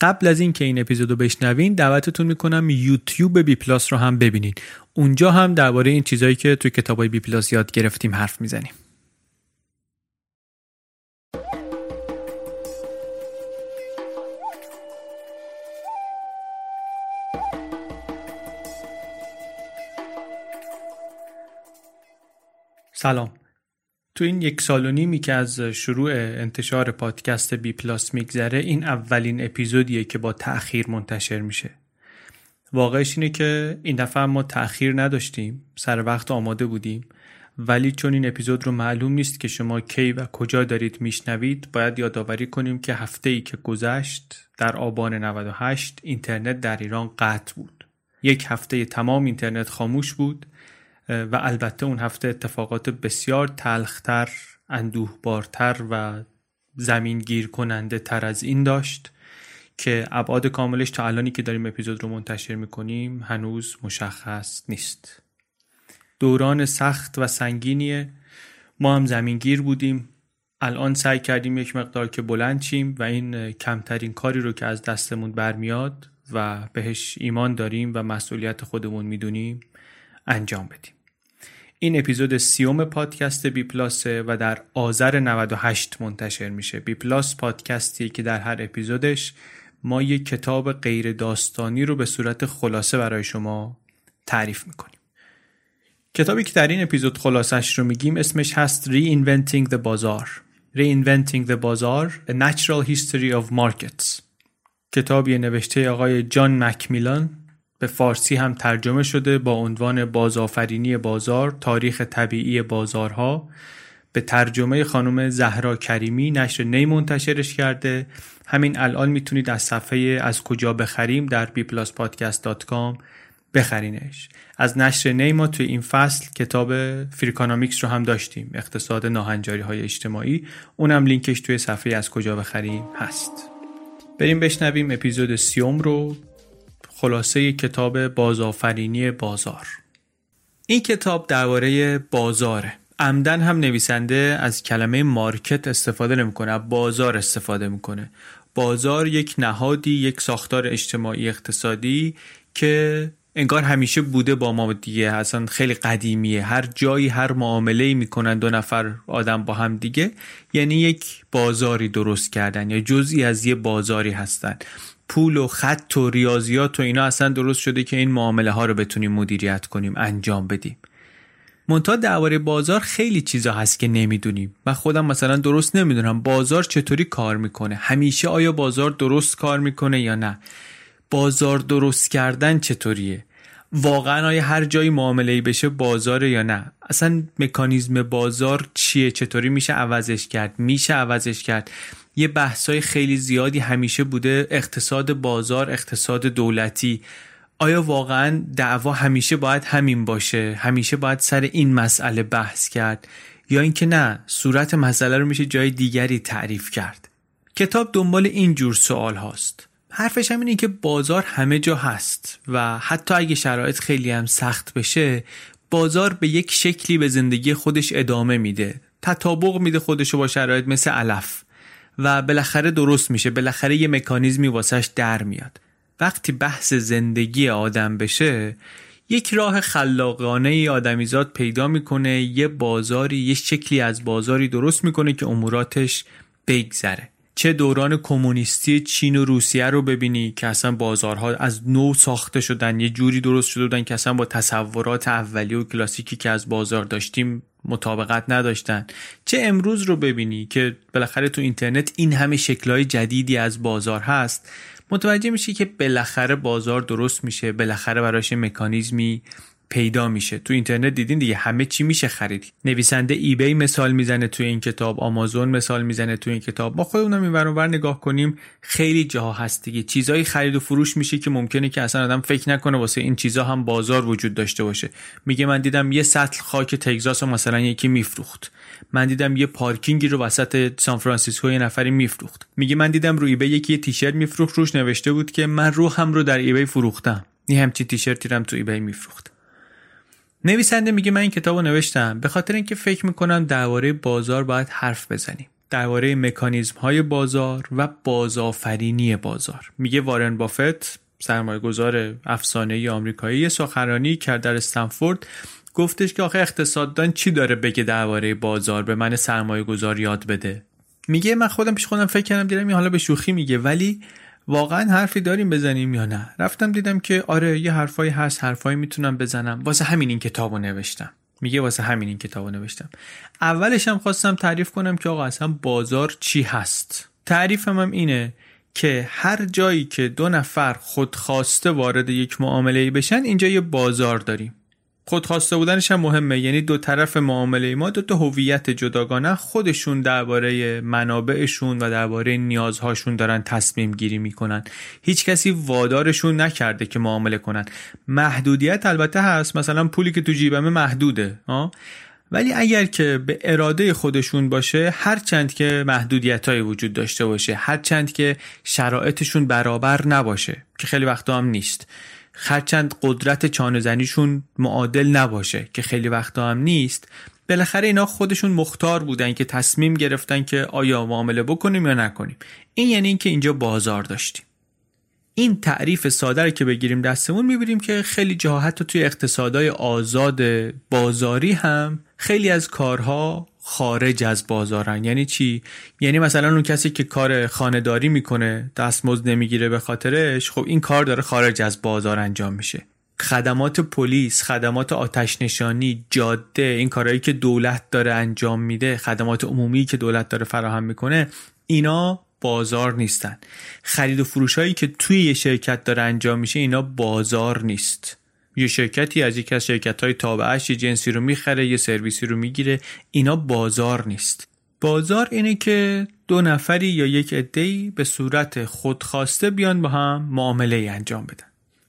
قبل از اینکه این اپیزودو بشنوین دعوتتون می‌کنم یوتیوب BPlus رو هم ببینید اونجا هم درباره این چیزهایی که توی کتابای BPlus یاد گرفتیم حرف می‌زنیم. سلام. تو این یک سال و نیمی که از شروع انتشار پادکست BPlus میگذره این اولین اپیزودیه که با تأخیر منتشر میشه. واقعش اینه که این دفعه ما تأخیر نداشتیم سر وقت آماده بودیم. ولی چون این اپیزود رو معلوم نیست که شما کی و کجا دارید میشنوید باید یادآوری کنیم که هفته ای که گذشت در آبان 98 اینترنت در ایران قطع بود. یک هفته تمام اینترنت خاموش بود. و البته اون هفته اتفاقات بسیار تلختر اندوهبارتر و زمین گیر کننده تر از این داشت که ابعاد کاملش تا الانی که داریم اپیزود رو منتشر می‌کنیم هنوز مشخص نیست. دوران سخت و سنگینیه. ما هم زمینگیر بودیم. الان سعی کردیم یک مقدار که بلند شیم و این کمترین کاری رو که از دستمون برمیاد و بهش ایمان داریم و مسئولیت خودمون می‌دونیم انجام بدیم. این اپیزود سیوم پادکست BPlus ه و در آذر 98 منتشر میشه. BPlus پادکستی که در هر اپیزودش ما یک کتاب غیر داستانی رو به صورت خلاصه برای شما تعریف می‌کنیم. کتابی که در این اپیزود خلاصش رو میگیم اسمش هست Reinventing the Bazaar. Reinventing the Bazaar A Natural History of Markets. کتابی نوشته آقای جان مکمیلان به فارسی هم ترجمه شده با عنوان بازآفرینی بازار تاریخ طبیعی بازارها. به ترجمه خانم زهرا کریمی نشر نی منتشرش کرده. همین الان می‌تونید از صفحه از کجا بخریم در bpluspodcast.com بخرینش. از نشر نی ما توی این فصل کتاب Freakonomics رو هم داشتیم اقتصاد ناهنجاری های اجتماعی. اونم لینکش توی صفحه از کجا بخریم هست. بریم بشنویم اپیزود سیوم رو. خلاصه کتاب بازآفرینی بازار. این کتاب درباره بازاره. عمداً هم نویسنده از کلمه market استفاده نمی‌کنه بازار استفاده می‌کنه. بازار یک نهادی یک ساختار اجتماعی اقتصادی که انگار همیشه بوده با ما دیگه اصلا خیلی قدیمیه. هر جایی هر معامله می‌کنن دو نفر آدم با هم دیگه یعنی یک بازاری درست کردن یا جزئی از یه بازاری هستن. پول و خط و ریاضیات و اینا اصلا درست شده که این معامله ها رو بتونیم مدیریت کنیم انجام بدیم. منتها درباره بازار خیلی چیزا هست که نمی‌دونیم من خودم مثلا درست نمی‌دونم بازار چطوری کار می‌کنه. همیشه آیا بازار درست کار می‌کنه یا نه؟ بازار درست کردن چطوریه؟ واقعا آیا هر جایی معامله بشه بازاره یا نه؟ اصلا مکانیزم بازار چیه؟ چطوری میشه عوضش کرد؟ میشه عوضش کرد؟ یه بحثای خیلی زیادی همیشه بوده اقتصاد بازار اقتصاد دولتی. آیا واقعا دعوا همیشه باید همین باشه؟ همیشه باید سر این مسئله بحث کرد؟ یا اینکه نه صورت مسئله رو میشه جای دیگری تعریف کرد؟ کتاب دنبال این جور سوال هاست. حرفش هم اینه که بازار همه جا هست و حتی اگه شرایط خیلی هم سخت بشه بازار به یک شکلی به زندگی خودش ادامه میده. تطابق میده خودشو با شرایط مثل علف. و بالاخره درست میشه. بالاخره یه مکانیزمی واسش در میاد. وقتی بحث زندگی آدم بشه یک راه خلاقانه ای آدمیزاد پیدا می‌کنه یه بازاری یه شکلی از بازاری درست می‌کنه که اموراتش بگذره. چه دوران کمونیستی چین و روسیه رو ببینی که اصلا بازارها از نو ساخته شدن یه جوری درست شده بودن که اصلا با تصورات اولیه و کلاسیکی که از بازار داشتیم مطابقت نداشتن. چه امروز رو ببینی که بالاخره تو اینترنت این همه شکلهای جدیدی از بازار هست؟ متوجه میشی که بالاخره بازار درست میشه بالاخره براش مکانیزمی پیدا میشه. تو اینترنت دیدین دیگه همه چی میشه خرید. نویسنده ایبی مثال می‌زنه تو این کتاب آمازون مثال می‌زنه تو این کتاب. ما خودمونم این ور نگاه کنیم خیلی جاها هست دیگه. چیزایی خرید و فروش میشه که ممکنه که اصلا آدم فکر نکنه واسه این چیزا هم بازار وجود داشته باشه. میگه من دیدم یه سطل خاک تگزاس مثلا یکی میفروخت. من دیدم یه پارکینگی رو وسط سان فرانسیسکو یه نفری میفروخت. میگه من دیدم رو ایبی یکی تیشرت میفروخت روش نوشته بود که من روحم رو در ایبی فروختم. این همچین تیشرتی رو تو ایبی میفروخت. نویسنده میگه من این کتاب رو نوشتم به خاطر اینکه فکر می‌کنم درباره بازار باید حرف بزنیم. درباره مکانیزم های بازار و بازآفرینی بازار. میگه وارن بافت سرمایه گذار افسانه آمریکایی سخنرانی کرد در استنفورد. گفتش که آخه اقتصاددان چی داره بگه درباره بازار؟ به من سرمایه گذار یاد بده. میگه من خودم پیش خودم فکر کردم دیدم این حالا به شوخی میگه ولی واقعا حرفی داریم بزنیم یا نه؟ رفتم دیدم که آره یه حرفایی هست حرفایی می‌تونم بزنم. واسه همین این کتابو نوشتم. میگه واسه همین این کتابو نوشتم. اولش هم خواستم تعریف کنم که آقا اصلا بازار چی هست؟ تعریفم هم اینه که هر جایی که دو نفر خودخواسته وارد یک معامله بشن اینجا یه بازار داریم. خودخواسته بودنش هم مهمه. یعنی دو طرف معامله ما دو تا هویت جداگانه خودشون درباره منابعشون و درباره نیازهاشون دارن تصمیم گیری می‌کنن. هیچ کسی وادارشون نکرده که معامله کنن. محدودیت البته هست. مثلا پولی که تو جیبمه محدوده آه؟ ولی اگر که به اراده خودشون باشه هرچند که محدودیت های وجود داشته باشه هرچند که شرایطشون برابر نباشه که خیلی وقتا هم نیست. هرچند قدرت چانهزنیشون معادل نباشه که خیلی وقتا هم نیست بالاخره اینا خودشون مختار بودن که تصمیم گرفتن که آیا معامله بکنیم یا نکنیم. این یعنی اینکه اینجا بازار داشتیم. این تعریف ساده که بگیریم دستمون می‌بینیم که خیلی جاها حتی توی اقتصادهای آزاد بازاری هم خیلی از کارها خارج از بازارن یعنی چی یعنی مثلا اون کسی که کار خانهداری می‌کنه دستمزد نمی‌گیره به خاطرش خب این کار داره خارج از بازار انجام میشه خدمات پلیس، خدمات آتش نشانی، جاده، این کارهایی که دولت داره انجام میده، خدمات عمومی که دولت داره فراهم می‌کنه، اینا بازار نیستن. خرید و فروش هایی که توی یه شرکت داره انجام میشه اینا بازار نیست. یه شرکتی از یکی از شرکت های تابعش یه جنسی رو می‌خره یه سرویسی رو می‌گیره. اینا بازار نیست. بازار اینه که دو نفری یا یک عده‌ای به صورت خودخواسته بیان با هم معامله انجام بدن.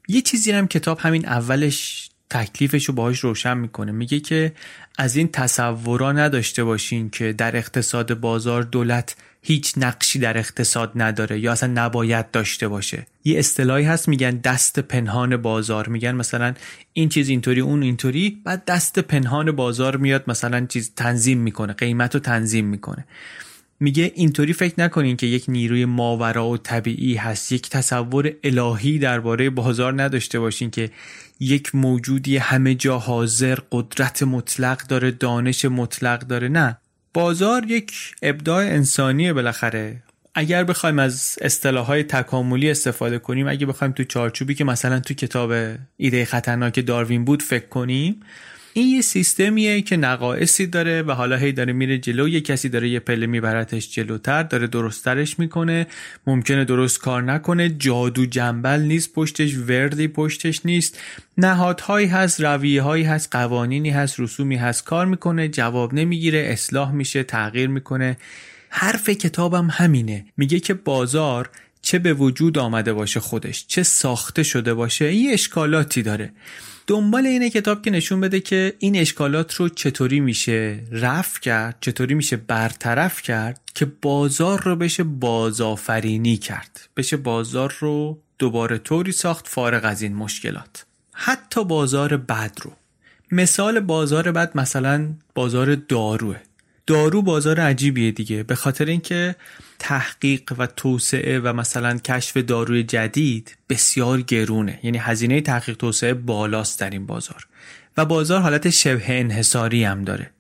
یه چیزی هم کتاب همین اولش تکلیفش رو باهاش روشن می‌کنه. میگه که از این تصورا نداشته باشین که در اقتصاد بازار دولت هیچ نقشی در اقتصاد نداره یا اصلا نباید داشته باشه. یه اصطلاحی هست میگن دست پنهان بازار. میگن مثلا این چیز اینطوری اون اینطوری بعد دست پنهان بازار میاد مثلا چیز تنظیم می‌کنه قیمت رو تنظیم می‌کنه. میگه اینطوری فکر نکنین که یک نیروی ماورا و طبیعی هست. یک تصور الهی درباره بازار نداشته باشین که یک موجودی همه جا حاضر قدرت مطلق داره دانش مطلق داره. نه. بازار یک ابداع انسانیه بالاخره. اگر بخوایم از اصطلاحات تکاملی استفاده کنیم اگه بخوایم تو چارچوبی که مثلا تو کتاب ایده خطرناک داروین بود فکر کنیم این یه سیستمیه که نقایصی داره و حالا هی داره میره جلو. یه کسی داره یه پله میبرتش جلوتر داره درسترش می‌کنه ممکنه درست کار نکنه. جادو جنبل نیست پشتش وردی پشتش نیست. نهادهایی هست رویه هایی هست قوانینی هست رسومی هست. کار می‌کنه جواب نمی‌گیره اصلاح میشه تغییر می‌کنه. حرف کتابم همینه. میگه که بازار چه به وجود آمده باشه خودش چه ساخته شده باشه. یه اشکالاتی داره. دنبال اینه کتاب که نشون بده که این اشکالات رو چطوری میشه رفع کرد چطوری میشه برطرف کرد که بازار رو بشه بازآفرینی کرد بشه بازار رو دوباره طوری ساخت فارغ از این مشکلات. حتی بازار بد رو. مثال بازار بد مثلا بازار داروه. دارو بازار عجیبیه دیگه به خاطر اینکه تحقیق و توسعه و مثلا کشف داروی جدید بسیار گرونه. یعنی هزینه تحقیق توسعه بالاست در این بازار. و بازار حالت شبه انحصاری هم داره.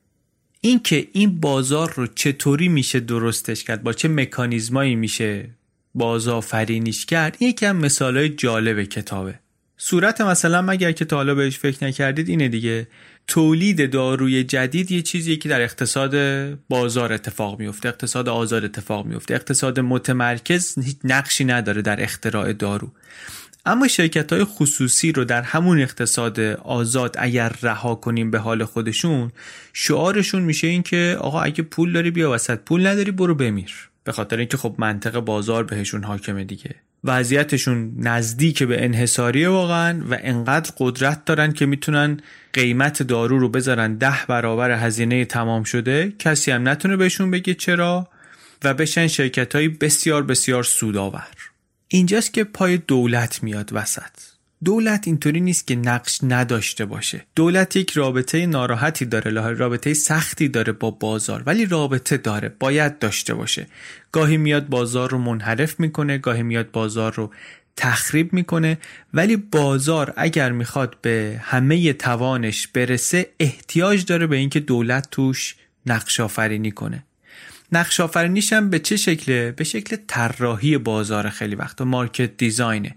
اینکه این بازار رو چطوری میشه درستش کرد با چه مکانیزمایی میشه بازآفرینیش کرد یکم مثالای جالب کتابه. صورت مثلا مگر که تا حالا بهش فکر نکردید اینه دیگه. تولید داروی جدید یه چیزیه که در اقتصاد بازار اتفاق میفته اقتصاد آزاد اتفاق میفته. اقتصاد متمرکز هیچ نقشی نداره در اختراع دارو. اما شرکت های خصوصی رو در همون اقتصاد آزاد اگر رها کنیم به حال خودشون شعارشون میشه این که آقا اگه پول داری بیا وسط پول نداری برو بمیر. به خاطر اینکه خب منطق بازار بهشون حاکمه دیگه. وضعیتشون نزدیک به انحصاریه واقعا و انقدر قدرت دارن که می‌تونن قیمت دارو رو بذارن ده برابر هزینه تمام شده کسی هم نتونه بهشون بگه چرا و بشن شرکت های بسیار بسیار سودآور. اینجاست که پای دولت میاد وسط. دولت اینطوری نیست که نقش نداشته باشه. دولت یک رابطه ناراحتی داره رابطه سختی داره با بازار ولی رابطه داره باید داشته باشه. گاهی میاد بازار رو منحرف می‌کنه گاهی میاد بازار رو تخریب می‌کنه ولی بازار اگر می‌خواد به همه توانش برسه احتیاج داره به اینکه دولت توش نقش آفرینی کنه. نقش آفرینیش هم به چه شکله؟ به شکل طراحی بازار خیلی وقتا مارکت دیزاینه.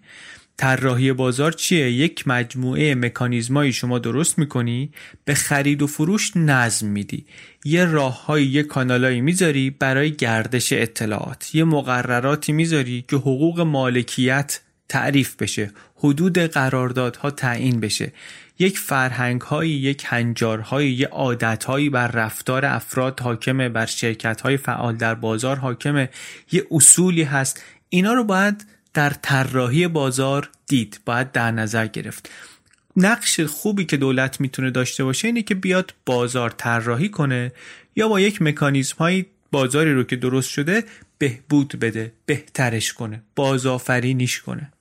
طراحی بازار چیه؟ یک مجموعه مکانیزمایی شما درست می‌کنی؟ به خرید و فروش نظم میدی. یه راههایی یه کانالایی می‌ذاری برای گردش اطلاعات. یه مقرراتی می‌ذاری که حقوق مالکیت تعریف بشه حدود قراردادها تعیین بشه. یک فرهنگ هایی یک هنجار هایی یک عادت هایی بر رفتار افراد حاکمه بر شرکت های فعال در بازار حاکمه. یه اصولی هست. اینا رو باید در طراحی بازار دید باید در نظر گرفت. نقش خوبی که دولت می‌تونه داشته باشه اینه که بیاد بازار طراحی کنه یا با یک مکانیزم های بازاری رو که درست شده بهبود بده بهترش کنه بازآفرینیش کنه.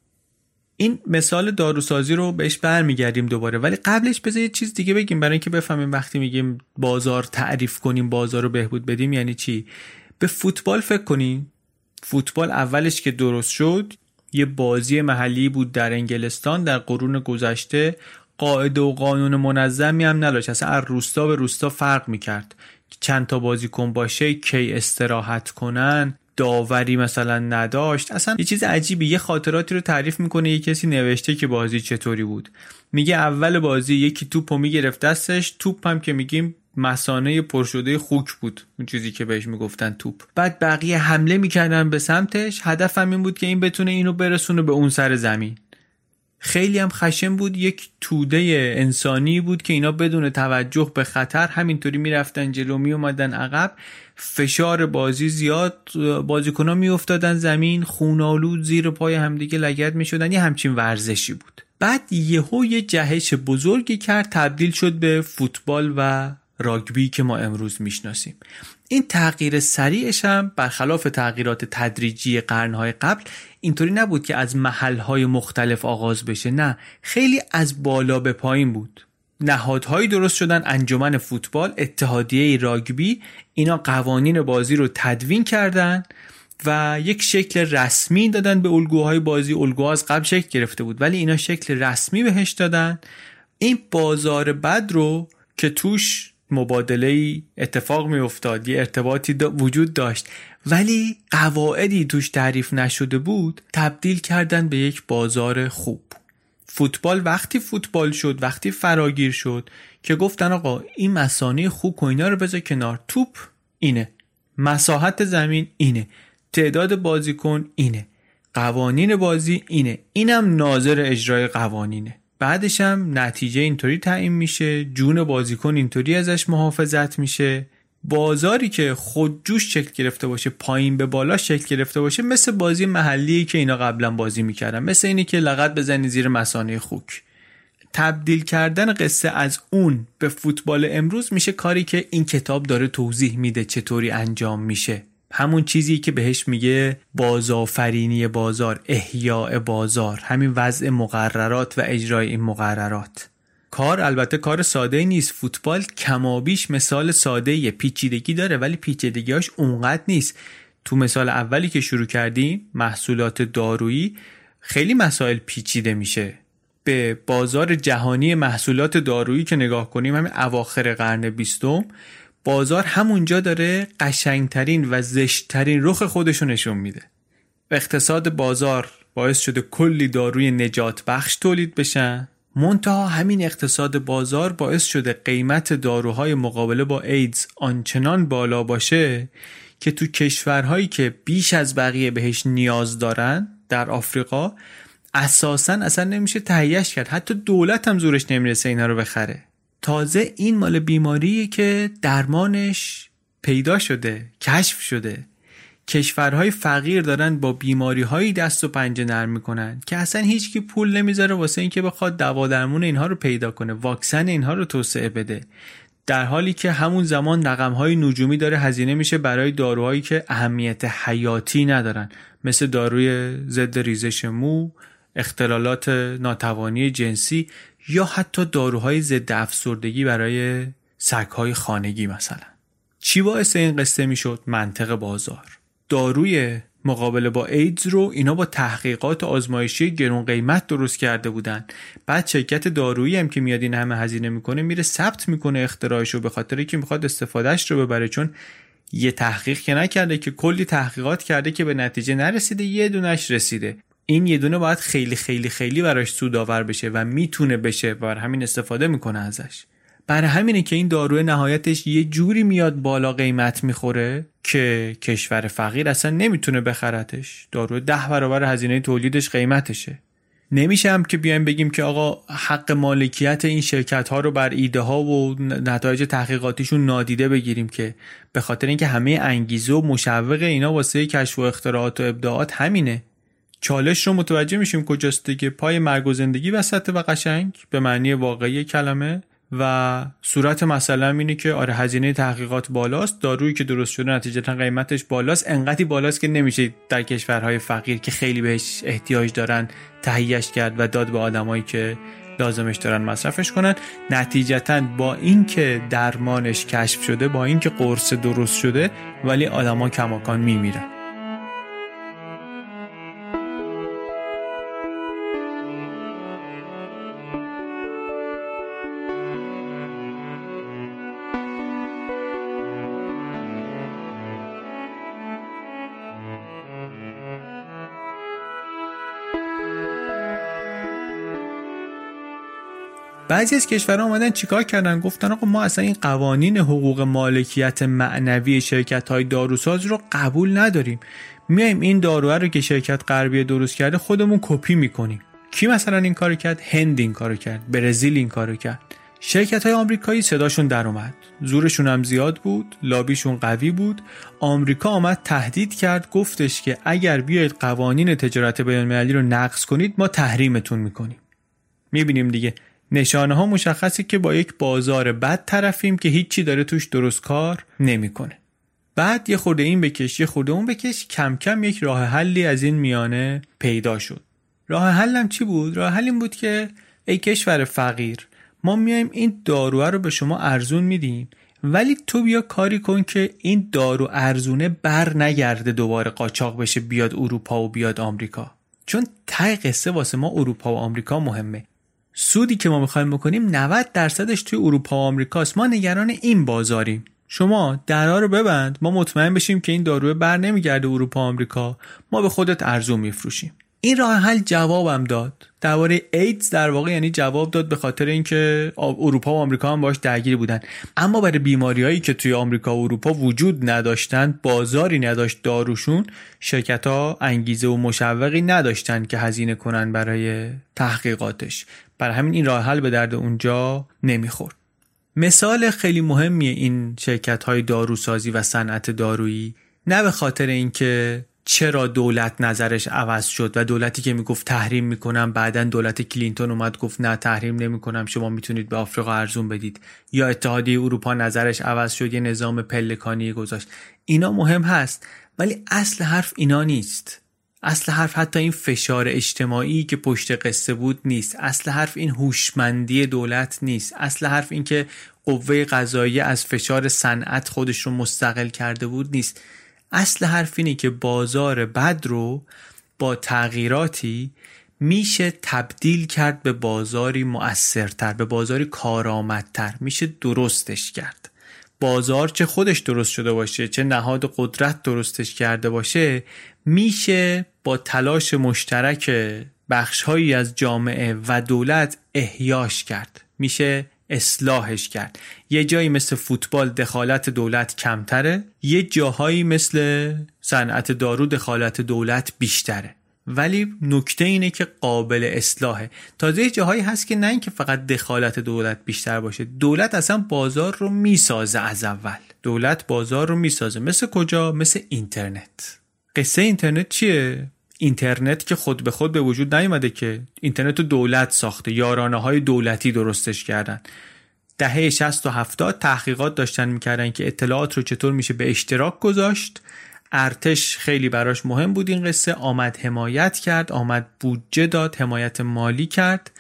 این مثال داروسازی رو بهش برمیگردیم دوباره. ولی قبلش بذار یه چیز دیگه بگیم برای اینکه بفهمیم وقتی میگیم بازار تعریف کنیم بازار رو بهبود بدیم یعنی چی؟ به فوتبال فکر کنیم فوتبال اولش که درست شد یه بازی محلی بود در انگلستان در قرون گذشته. قاعده و قانون منظمی هم نداشت. اصلا از روستا به روستا فرق می‌کرد. چند تا بازیکن باشه کی استراحت کنن داوری مثلا نداشت. اصلا یه چیز عجیبی یه خاطراتی رو تعریف می‌کنه یه کسی نوشته که بازی چطوری بود. میگه اول بازی یکی توپ رو می‌گرفت دستش توپ هم که میگیم مسانه پرشده خوک بود اون چیزی که بهش می‌گفتن توپ. بعد بقیه حمله می‌کردن به سمتش. هدفم این بود که این بتونه اینو برسونه به اون سر زمین. خیلی هم خشم بود. یک توده انسانی بود که اینا بدون توجه به خطر همینطوری می‌رفتن جلو می اومدن عقب. فشار بازی زیاد بازیکنان میافتادن زمین. خونالود زیر پای همدیگه لگد می‌شدن. یه همچین ورزشی بود. بعد یهو یه جهش بزرگی کرد تبدیل شد به فوتبال و راگبی که ما امروز می‌شناسیم. این تغییر سریعش هم برخلاف تغییرات تدریجی قرنهای قبل اینطوری نبود که از محلهای مختلف آغاز بشه. نه خیلی از بالا به پایین بود. نهادهایی درست شدن انجمن فوتبال اتحادیه راگبی اینا قوانین بازی رو تدوین کردن و یک شکل رسمی دادن به الگوهای بازی. الگوها از قبل شکل گرفته بود ولی اینا شکل رسمی بهش دادن. این بازار بد رو که توش مبادله اتفاق می افتاد یه ارتباطی وجود داشت. ولی قواعدی توش تعریف نشده بود تبدیل کردن به یک بازار خوب. فوتبال وقتی فوتبال شد وقتی فراگیر شد که گفتن آقا این مسانه خوب و اینا رو بذار کنار توپ اینه. مساحت زمین اینه. تعداد بازیکن اینه. قوانین بازی اینه. اینم ناظر اجرای قوانینه. بعدش هم نتیجه اینطوری تعیین میشه جون بازیکن اینطوری ازش محافظت میشه. بازاری که خودجوش شکل گرفته باشه پایین به بالا شکل گرفته باشه مثل بازی محلی که اینا قبلا بازی می‌کردن. مثل اینی که لغت بزنی زیر مسانه خوک. تبدیل کردن قصه از اون به فوتبال امروز میشه کاری که این کتاب داره توضیح میده چطوری انجام میشه. همون چیزی که بهش میگه بازآفرینی بازار احیاء بازار همین وضع مقررات و اجرای این مقررات. کار البته کار ساده نیست. فوتبال کمابیش مثال ساده پیچیدگی داره ولی پیچیدگیاش اونقدر نیست. تو مثال اولی که شروع کردیم محصولات دارویی خیلی مسائل پیچیده میشه. به بازار جهانی محصولات دارویی که نگاه کنیم همین اواخر قرن بیستم بازار همونجا داره قشنگترین و زشتترین رخ خودشو نشون میده. اقتصاد بازار باعث شده کلی داروی نجات بخش تولید بشن منتها همین اقتصاد بازار باعث شده قیمت داروهای مقابله با ایدز آنچنان بالا باشه که تو کشورهایی که بیش از بقیه بهش نیاز دارن در آفریقا اساسا اصلا نمیشه تهیهش کرد. حتی دولت هم زورش نمی‌رسه اینا رو بخره. تازه این مال بیماریه که درمانش پیدا شده کشف شده. کشورهای فقیر دارن با بیماری هایی دست و پنجه نرم می‌کنن که اصلا هیچکی پول نمی‌ذاره واسه اینکه بخواد دوا درمون اینها رو پیدا کنه واکسن اینها رو توسعه بده. در حالی که همون زمان رقم های نجومی داره هزینه میشه برای داروهایی که اهمیت حیاتی ندارن. مثل داروی ضد ریزش مو اختلالات ناتوانی جنسی یا حتی داروهای ضد افسردگی برای سگهای خانگی مثلا. چی باعث این قصه می‌شد؟ منطق بازار. داروی مقابله با ایدز رو اینا با تحقیقات آزمایشی گرون قیمت درست کرده بودن. بعد شرکت دارویی هم که میاد این همه هزینه می‌کنه میره ثبت می‌کنه اختراعش رو به خاطر که می‌خواد استفادهش رو ببره. چون یه تحقیق که نکرده که کلی تحقیقات کرده که به نتیجه نرسیده یه دونش رسیده. این یه دونه باید خیلی خیلی خیلی براش سودآور بشه و می‌تونه بشه بر همین استفاده می‌کنه ازش. برای همینه که این دارو نهایتش یه جوری میاد بالا قیمت می‌خوره که کشور فقیر اصلا نمی‌تونه بخرتش. دارو ده برابر هزینه تولیدش قیمتشه. نمیشه هم که بیایم بگیم که آقا حق مالکیت این شرکت ها رو بر ایده ها و نتایج تحقیقاتیشون نادیده بگیریم که به خاطر اینکه همه انگیزه و مشوق اینا واسه کشف و اختراعات و ابداعات همینه. چالش رو متوجه میشیم کجاست دیگه. پای مرگ و زندگی وسط و قشنگ به معنی واقعی کلمه و صورت مثلا اینه که آره هزینه تحقیقات بالاست. دارویی که درست شده نتیجتا قیمتش بالاست. انقدی بالاست که نمیشه در کشورهای فقیر که خیلی بهش احتیاج دارن تهیهش کرد و داد به آدمایی که لازمش دارن مصرفش کنن. نتیجتا با اینکه درمانش کشف شده با اینکه قرص درست شده ولی آدما کماکان میمیرن. بعضی از کشورها اومدن چیکار کردن؟ گفتن آقا ما اصلا این قوانین حقوق مالکیت معنوی شرکت های داروساز رو قبول نداریم. میایم این داروها رو که شرکت غربی درست کرده خودمون کپی می‌کنیم. کی مثلا این کارو کرد؟ هند این کارو کرد. برزیل این کارو کرد. شرکت های آمریکایی صداشون در اومد. زورشون هم زیاد بود لابیشون قوی بود. آمریکا آمد تهدید کرد گفتش که اگر بیاید قوانین تجارت بین المللی رو نقض کنید ما تحریمتون می‌کنیم. می‌بینیم دیگه نشانه ها مشخصی که با یک بازار بد طرفیم که هیچی داره توش درست کار نمی‌کنه. بعد یه خورده این بکش یه خورده اون بکش کم کم یک راه حلی از این میانه پیدا شد. راه حلم چی بود؟ راه حل این بود که ای کشور فقیر ما میایم این داروه رو به شما ارزون میدیم ولی تو بیا کاری کن که این دارو ارزونه بر نگرده دوباره قاچاق بشه بیاد اروپا و بیاد آمریکا. چون تای قصه واسه ما اروپا و آمریکا مهمه. سودی که ما می‌خوایم بکنیم 90 درصدش توی اروپا و آمریکاست. ما نگران این بازاریم. شما درها رو ببند. ما مطمئن بشیم که این داروی بر نمیگرده اروپا و آمریکا. ما به خودت ارزون میفروشیم. این راه حل جوابم داد. درباره ایدز در واقع یعنی جواب داد به خاطر اینکه اروپا و آمریکا هم باش درگیر بودن. اما برای بیماریهایی که توی آمریکا و اروپا وجود نداشتن بازاری نداشت داروشون شرکت ها انگیزه و مشوقی نداشتن که هزینه کنن برای تحقیقاتش. برای همین این راه حل به درد اونجا نمی‌خورد. مثال خیلی مهمیه این شرکت های داروسازی و صنعت دارویی نه به خاطر اینکه چرا دولت نظرش عوض شد و دولتی که می‌گفت تحریم می‌کنم بعدا دولت کلینتون اومد گفت نه تحریم نمی‌کنم شما می‌تونید به آفریقا ارزون بدید. یا اتحادیه اروپا نظرش عوض شد یه نظام پلکانی گذاشت. اینا مهم هست ولی اصل حرف اینا نیست. اصل حرف حتی این فشار اجتماعی که پشت قصه بود نیست. اصل حرف این هوشمندی دولت نیست. اصل حرف این که قوه قضایی از فشار صنعت خودش رو مستقل کرده بود نیست. اصل حرف اینه که بازار بد رو با تغییراتی میشه تبدیل کرد به بازاری مؤثرتر به بازاری کارآمدتر. میشه درستش کرد. بازار چه خودش درست شده باشه چه نهاد قدرت درستش کرده باشه میشه با تلاش مشترک بخشهایی از جامعه و دولت احیاش کرد. میشه اصلاحش کرد. یه جایی مثل فوتبال دخالت دولت کمتره یه جاهایی مثل صنعت دارو دخالت دولت بیشتره. ولی نکته اینه که قابل اصلاحه. تازه جاهایی هست که نه اینکه فقط دخالت دولت بیشتر باشه دولت اصلا بازار رو می‌سازه از اول. دولت بازار رو می‌سازه. مثل کجا؟ مثل اینترنت. قصه اینترنت چیه؟ اینترنت که خود به خود به وجود نیومده که اینترنت رو دولت ساخته. یارانه های دولتی درستش کردن. دهه 60 و 70 تحقیقات داشتن می‌کردن که اطلاعات رو چطور میشه به اشتراک گذاشت. ارتش خیلی براش مهم بود این قصه. آمد حمایت کرد آمد بودجه داد حمایت مالی کرد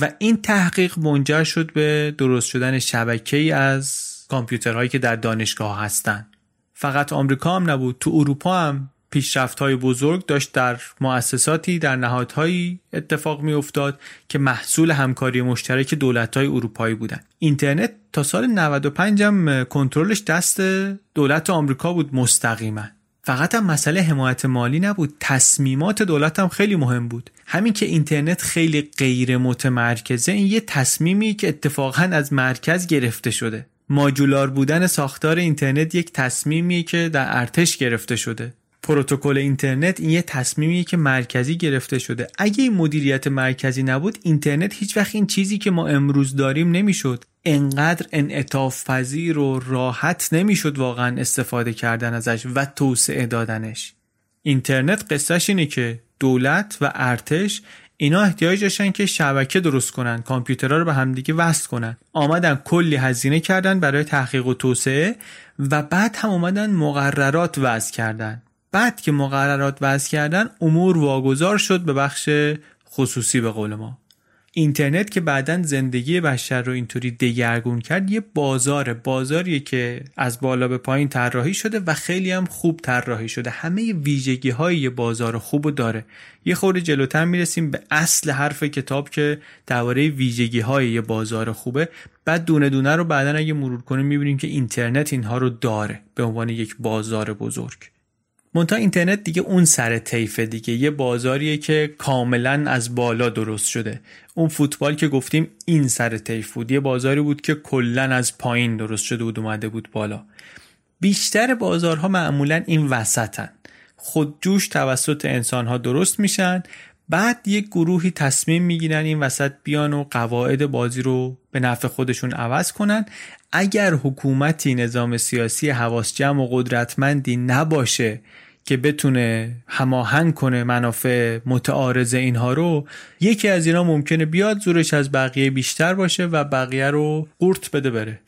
و این تحقیق منجر شد به درست شدن شبکه ای از کامپیوترهایی که در دانشگاه هستند فقط آمریکا هم نبود تو اروپا هم پیشرفت های بزرگ داشت در مؤسساتی در نهادهایی اتفاق می افتاد که محصول همکاری مشترک دولت های اروپایی بودن اینترنت تا سال 95 هم کنترلش دست دولت آمریکا بود مستقیما. فقط هم مسئله حمایت مالی نبود تصمیمات دولت هم خیلی مهم بود. همین که اینترنت خیلی غیر متمرکزه این یه تصمیمی که اتفاقا از مرکز گرفته شده. ماجولار بودن ساختار اینترنت یک تصمیمیه که در ارتش گرفته شده. پروتکل اینترنت این یه تصمیمیه که مرکزی گرفته شده. اگه این مدیریت مرکزی نبود اینترنت هیچ وقت این چیزی که ما امروز داریم نمی‌شد. انقدر انعطاف پذیر و راحت نمی‌شد واقعا استفاده کردن ازش و توسعه دادنش. اینترنت قصهش اینه که دولت و ارتش اینا احتیاج داشتن که شبکه درست کنن کامپیوترها رو به همدیگه وصل کنن. آمدن کلی هزینه کردن برای تحقیق و توسعه و بعد هم اومدن مقررات وضع کردن. بعد که مقررات وضع کردن امور واگذار شد به بخش خصوصی به قول ما. اینترنت که بعدا زندگی بشر رو اینطوری دگرگون کرد یه بازاره. بازاریه که از بالا به پایین طراحی شده و خیلی هم خوب طراحی شده. همه ویژگی های یه بازار خوب رو داره. یه خورده جلوتر می‌رسیم به اصل حرف کتاب که درباره ویژگی های یه بازار خوبه. بعد دونه دونه رو بعدا اگه مرور کنیم می‌بینیم که اینترنت اینها رو داره به عنوان یک بازار بزرگ. منتها اینترنت دیگه اون سر طیفه دیگه. یه بازاریه که کاملا از بالا درست شده. اون فوتبال که گفتیم این سر طیف بود. یه بازاری بود که کلا از پایین درست شده بود اومده بود بالا. بیشتر بازارها معمولا این وسطن. خودجوش توسط انسانها درست میشن. بعد یک گروهی تصمیم می‌گیرن این وسط بیان و قواعد بازی رو به نفع خودشون عوض کنن. اگر حکومتی نظام سیاسی حواس جمع و قدرتمندی نباشه که بتونه هماهنگ کنه منافع متعارض اینها رو یکی از اینا ممکنه بیاد زورش از بقیه بیشتر باشه و بقیه رو قورت بده بره.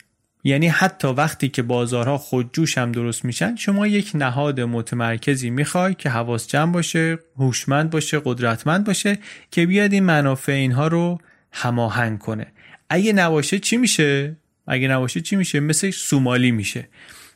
یعنی حتی وقتی که بازارها خودجوش هم درست میشن شما یک نهاد متمرکزی می‌خوای که حواس جمع باشه هوشمند باشه قدرتمند باشه که بیاد این منافع اینها رو هماهنگ کنه. اگه نباشه چی میشه؟ اگه نباشه چی میشه؟ مثل سومالی میشه.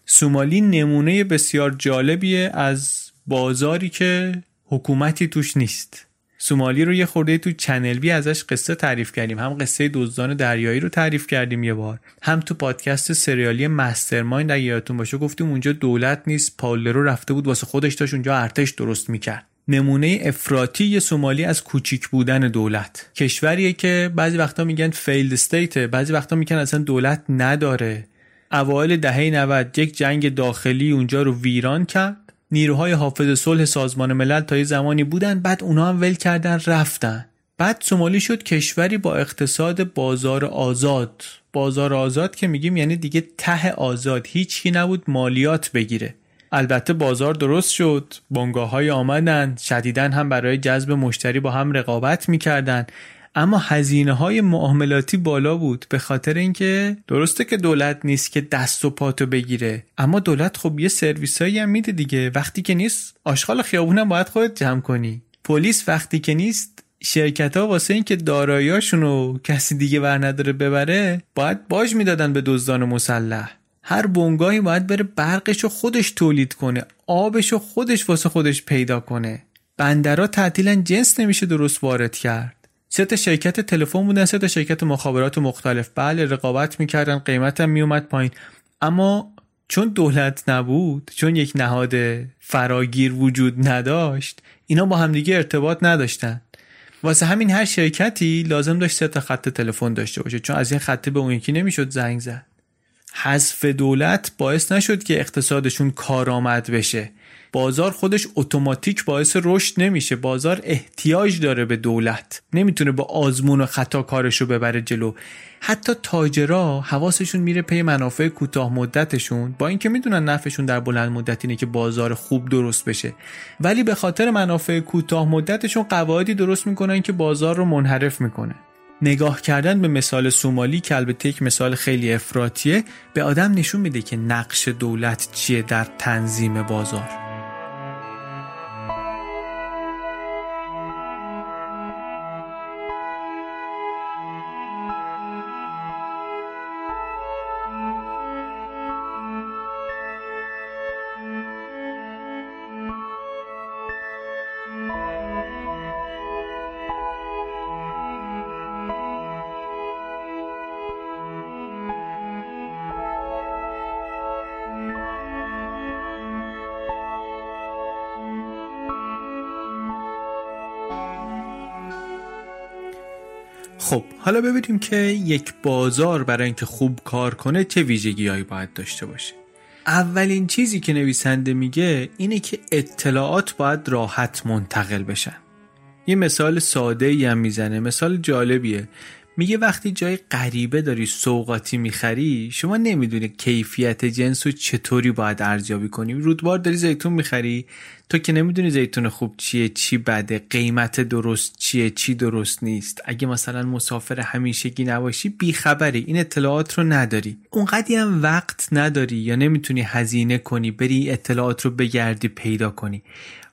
سومالی نمونه بسیار جالبیه از بازاری که حکومتی توش نیست. سومالی رو یه خورده تو Channel B ازش قصه تعریف کردیم. هم قصه دزدان دریایی رو تعریف کردیم یه بار. هم تو پادکست سریالی Mastermind اگه یادتون باشه گفتیم اونجا دولت نیست پاول لرو رفته بود واسه خودش داشت اونجا ارتش درست می‌کرد. نمونه افراطی سومالی از کوچیک بودن دولت. کشوریه که بعضی وقتا میگن failed state بعضی وقتا میگن اصلا دولت نداره. اوایل دهه 90 یک جنگ داخلی اونجا رو ویران کرد. نیروهای حافظ صلح سازمان ملل تا یه زمانی بودن بعد اونا هم ول کردن رفتن. بعد سومالی شد کشوری با اقتصاد بازار آزاد. بازار آزاد که میگیم یعنی دیگه ته آزاد. هیچکی نبود مالیات بگیره. البته بازار درست شد. بنگاه های آمدن شدیدن هم برای جذب مشتری با هم رقابت می‌کردن. اما هزینه های معاملاتی بالا بود. به خاطر اینکه درسته که دولت نیست که دست و پاتو بگیره. اما دولت خب یه سرویس هایی هم میده دیگه. وقتی که نیست آشغال خیابون هم باید خودت جمع کنی. پلیس وقتی که نیست شرکت ها واسه اینکه داراییاشون رو کسی دیگه ور نداره ببره باید باج می‌دادن به دزدان مسلح. هر بنگاهی باید بره برقش رو خودش تولید کنه آبش رو خودش واسه خودش پیدا کنه. بندرها تعطیلا جنس نمیشه درست وارد کرد. سه تا شرکت تلفن بودن سه تا شرکت مخابرات مختلف. بله رقابت می‌کردن قیمتم میومد پایین. اما چون دولت نبود چون یک نهاد فراگیر وجود نداشت اینا با همدیگه ارتباط نداشتن. واسه همین هر شرکتی لازم داشت سه تا خط تلفن داشته باشه چون از این خطه به اون یکی نمی‌شد زنگ زد. حذف دولت باعث نشد که اقتصادشون کارآمد بشه. بازار خودش اتوماتیک باعث رشد نمیشه. بازار احتیاج داره به دولت. نمی‌تونه با آزمون و خطا کارشو ببره جلو. حتی تاجرا حواسشون میره پی منافع کوتاه مدتشون. با اینکه می‌دونن نفعشون در بلند مدت اینه که بازار خوب درست بشه. ولی به خاطر منافع کوتاه مدتشون قواعدی درست می‌کنن که بازار رو منحرف می‌کنه. نگاه کردن به مثال سومالی که البته یک مثال خیلی افراتیه به آدم نشون میده که نقش دولت چیه در تنظیم بازار. خب حالا ببینیم که یک بازار برای اینکه خوب کار کنه چه ویژگیهایی باید داشته باشه. اولین چیزی که نویسنده میگه اینه که اطلاعات باید راحت منتقل بشن. یه مثال ساده ای هم می‌زنه مثال جالبیه. میگه وقتی جای غریبه داری سوقاتی می‌خری شما نمی‌دونی کیفیت جنس رو چطوری باید ارزیابی کنی. رودبار داری زیتون می‌خری. تو که نمی‌دونی زیتون خوب چیه چی بده قیمت درست چیه چی درست نیست. اگه مثلا مسافر همیشگی نباشی بیخبری. این اطلاعات رو نداری. اونقدی هم وقت نداری یا نمی‌تونی هزینه کنی بری اطلاعات رو بگردی پیدا کنی.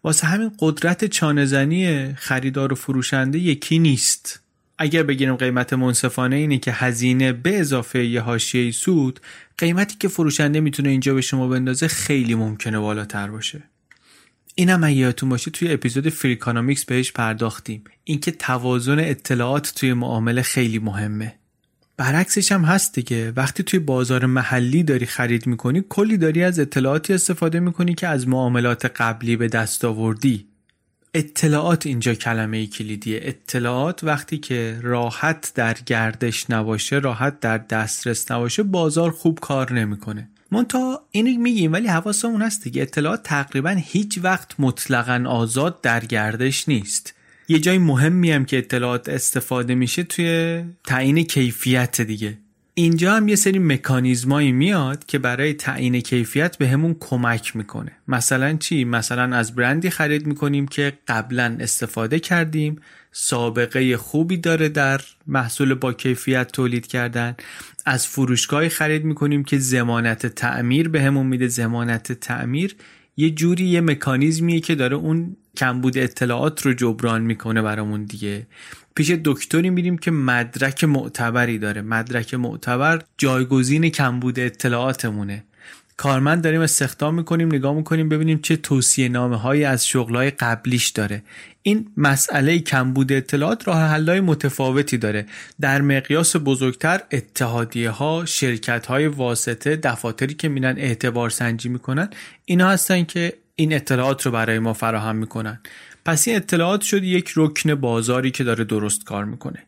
واسه همین قدرت چانهزنی خریدار و فروشنده یکی نیست. اگر بگیریم قیمت منصفانه اینه که هزینه به اضافه یه حاشیه سود قیمتی که فروشنده می‌تونه اینجا به شما بندازه خیلی ممکنه بالاتر باشه. اینم اگه یادتون باشه توی اپیزود Freakonomics بهش پرداختیم. اینکه توازن اطلاعات توی معامله خیلی مهمه. برعکسش هم هست دیگه. وقتی توی بازار محلی داری خرید می‌کنی کلی داری از اطلاعاتی استفاده می‌کنی که از معاملات قبلی به دست آوردی. اطلاعات اینجا کلمه کلیدیه. اطلاعات وقتی که راحت در گردش نباشه راحت در دسترس نباشه بازار خوب کار نمی‌کنه. تا اینو میگیم ولی حواسمون هست دیگه. اطلاعات تقریبا هیچ وقت مطلقا آزاد در گردش نیست. یه جای مهمی هم که اطلاعات استفاده میشه توی تعیین کیفیت دیگه. اینجا هم یه سری مکانیزمایی میاد که برای تعیین کیفیت به همون کمک می‌کنه. مثلا چی؟ مثلا از برندی خرید می‌کنیم که قبلا استفاده کردیم سابقه خوبی داره در محصول با کیفیت تولید کردن. از فروشگاهی خرید می‌کنیم که زمانت تعمیر به همون میده. زمانت تعمیر یه جوری یه مکانیزمیه که داره اون کمبود اطلاعات رو جبران می‌کنه برامون دیگه. پیش دکتری میریم که مدرک معتبری داره. مدرک معتبر جایگزین کمبود اطلاعاتمونه. کارمند داریم استخدام می‌کنیم نگاه می‌کنیم ببینیم چه توصیه نامه هایی از شغلهای قبلیش داره. این مسئله کمبود اطلاعات راه حلای متفاوتی داره. در مقیاس بزرگتر اتحادیه ها شرکت های واسطه دفاتری که میرن اعتبار سنجی می‌کنن اینا هستن که این اطلاعات رو برای ما فراهم می‌کنن. پس این اطلاعات شد یک رکن بازاری که داره درست کار می‌کنه.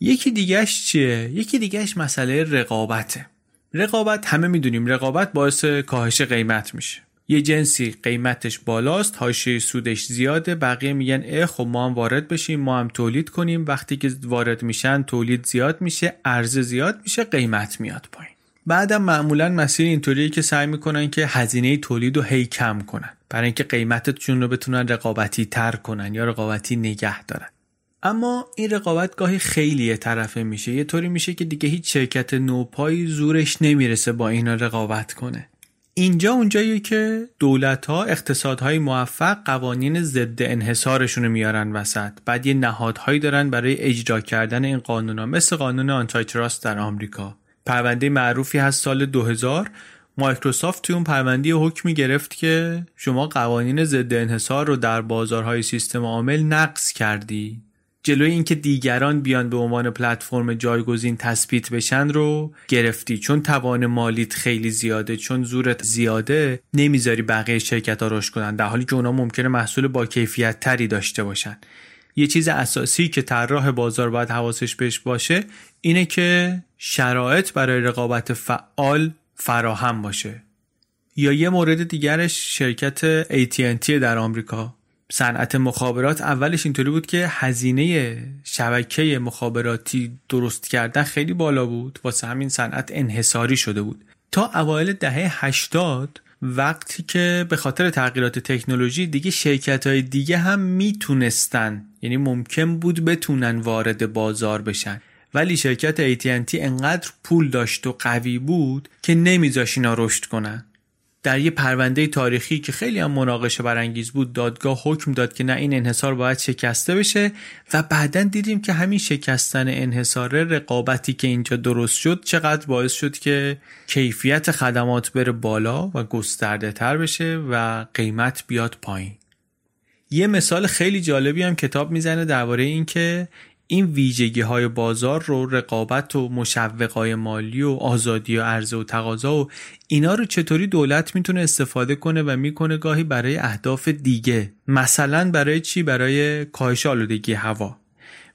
یکی دیگهش چیه؟ یکی دیگهش مسئله رقابته. رقابت همه می‌دونیم رقابت باعث کاهش قیمت میشه. یه جنسی قیمتش بالاست حاشیه سودش زیاده بقیه میگن اه خب ما هم وارد بشیم ما هم تولید کنیم. وقتی که وارد میشن تولید زیاد میشه عرضه زیاد میشه قیمت میاد پایین. بعدم معمولا مسیر اینطوریه که سعی می‌کنن که هزینه تولید رو هی کم کنن. برای اینکه قیمتشون رو بتونن رقابتی تر کنن یا رقابتی نگه دارن. اما این رقابت گاهی خیلی طرفه میشه. یه طوری میشه که دیگه هیچ شرکت نوپایی زورش نمی‌رسه با اینا رقابت کنه. اینجا اونجاییه که دولت ها اقتصادهای موفق قوانین ضد انحصارشون رو میارن وسط. بعد یه نهادهایی دارن برای اجرا کردن این قانون ها مثل قانون antitrust در آمریکا. پرونده معروفی هست سال 2000 مایکروسافت توی اون پرونده حکمی گرفت که شما قوانین ضد انحصار رو در بازارهای سیستم عامل نقض کردی. جلوی اینکه دیگران بیان به عنوان پلتفرم جایگزین تثبیت بشن رو گرفتی. چون توان مالیت خیلی زیاده چون زورت زیاده نمی‌ذاری بقیه شرکت ها رشد کنن. در حالی که اونا ممکنه محصول با کیفیت تری داشته باشن. یه چیز اساسی که طراح بازار باید حواسش بهش باشه اینه که شرایط برای رقابت فعال فراهم باشه. یا یه مورد دیگرش شرکت AT&T در آمریکا. صنعت مخابرات اولش اینطوری بود که هزینه شبکه مخابراتی درست کردن خیلی بالا بود. واسه همین صنعت انحصاری شده بود. تا اوایل دهه 80 وقتی که به خاطر تغییرات تکنولوژی دیگه شرکت های دیگه هم می‌تونستن یعنی ممکن بود بتونن وارد بازار بشن. ولی شرکت AT&T انقدر پول داشت و قوی بود که نمیذاش اینا رشد کنن. در یه پرونده تاریخی که خیلی هم مناقشه برانگیز بود دادگاه حکم داد که نه این انحصار باید شکسته بشه و بعدا دیدیم که همین شکستن انحصار رقابتی که اینجا درست شد چقدر باعث شد که کیفیت خدمات بره بالا و گسترده تر بشه و قیمت بیاد پایین. یه مثال خیلی جالبی هم کتاب می‌زنه درباره این که این ویژگی های بازار رو رقابت و مشوق های مالی و آزادی و عرضه و تقاضا و اینا رو چطوری دولت می‌تونه استفاده کنه و می‌کنه گاهی برای اهداف دیگه؟ مثلا برای چی؟ برای کاهش آلودگی هوا.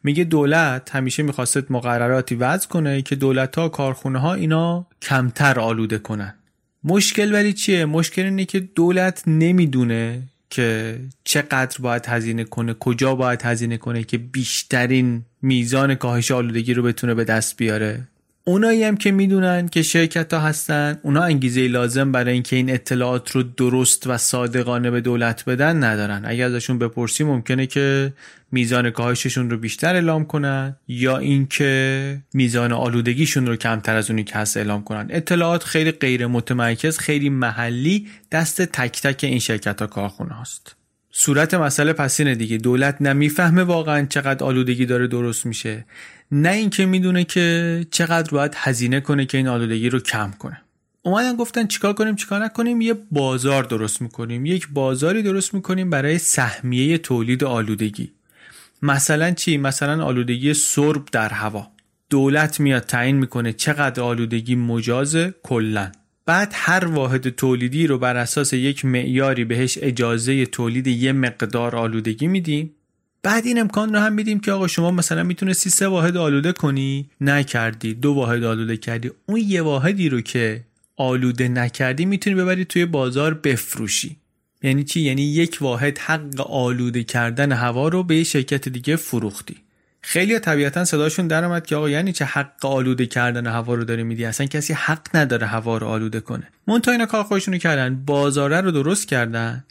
میگه دولت همیشه می‌خواست مقرراتی وضع کنه که دولت ها کارخونه ها اینا کمتر آلوده کنن. مشکل ولی چیه؟ مشکل اینه که دولت نمی‌دونه که چقدر باید هزینه کنه کجا باید هزینه کنه که بیشترین میزان کاهش آلودگی رو بتونه به دست بیاره. اونایی هم که می‌دونن که شرکت ها هستن اونا انگیزه لازم برای اینکه این اطلاعات رو درست و صادقانه به دولت بدن ندارن. اگر ازشون بپرسی ممکنه که میزان کاهششون رو بیشتر اعلام کنن یا اینکه میزان آلودگیشون رو کمتر از اونی که هست اعلام کنن. اطلاعات خیلی غیر متمرکز خیلی محلی دست تک تک این شرکت ها کارخونه هست صورت مسئله پس اینه دیگه. دولت نمی‌فهمه واقعا چقدر آلودگی داره درست میشه. نه اینکه می‌دونه که چقدر باید هزینه کنه که این آلودگی رو کم کنه. اومدن گفتن چیکار کنیم چیکار نکنیم؟ یه بازار درست می‌کنیم. یک بازاری درست می‌کنیم برای سهمیه تولید آلودگی. مثلا چی؟ مثلا آلودگی سرب در هوا. دولت میاد تعیین می‌کنه چقدر آلودگی مجازه کلا. بعد هر واحد تولیدی رو بر اساس یک معیاری بهش اجازه تولید یه مقدار آلودگی میدیم بعد این امکان رو هم میدیم که آقا شما مثلا می‌تونستی سه واحد آلوده کنی نکردی دو واحد آلوده کردی اون یه واحدی رو که آلوده نکردی می‌تونی ببری توی بازار بفروشی. یعنی چی؟ یعنی یک واحد حق آلوده کردن هوا رو به شرکت دیگه فروختی. خیلی طبیعتا صداشون در اومد که آقا یعنی چه حق آلوده کردن هوا رو داره میدی؟ اصلا کسی حق نداره هوا رو آلوده کنه. مونتا اینا کار خودشونو کردن بازاره رو درست کردن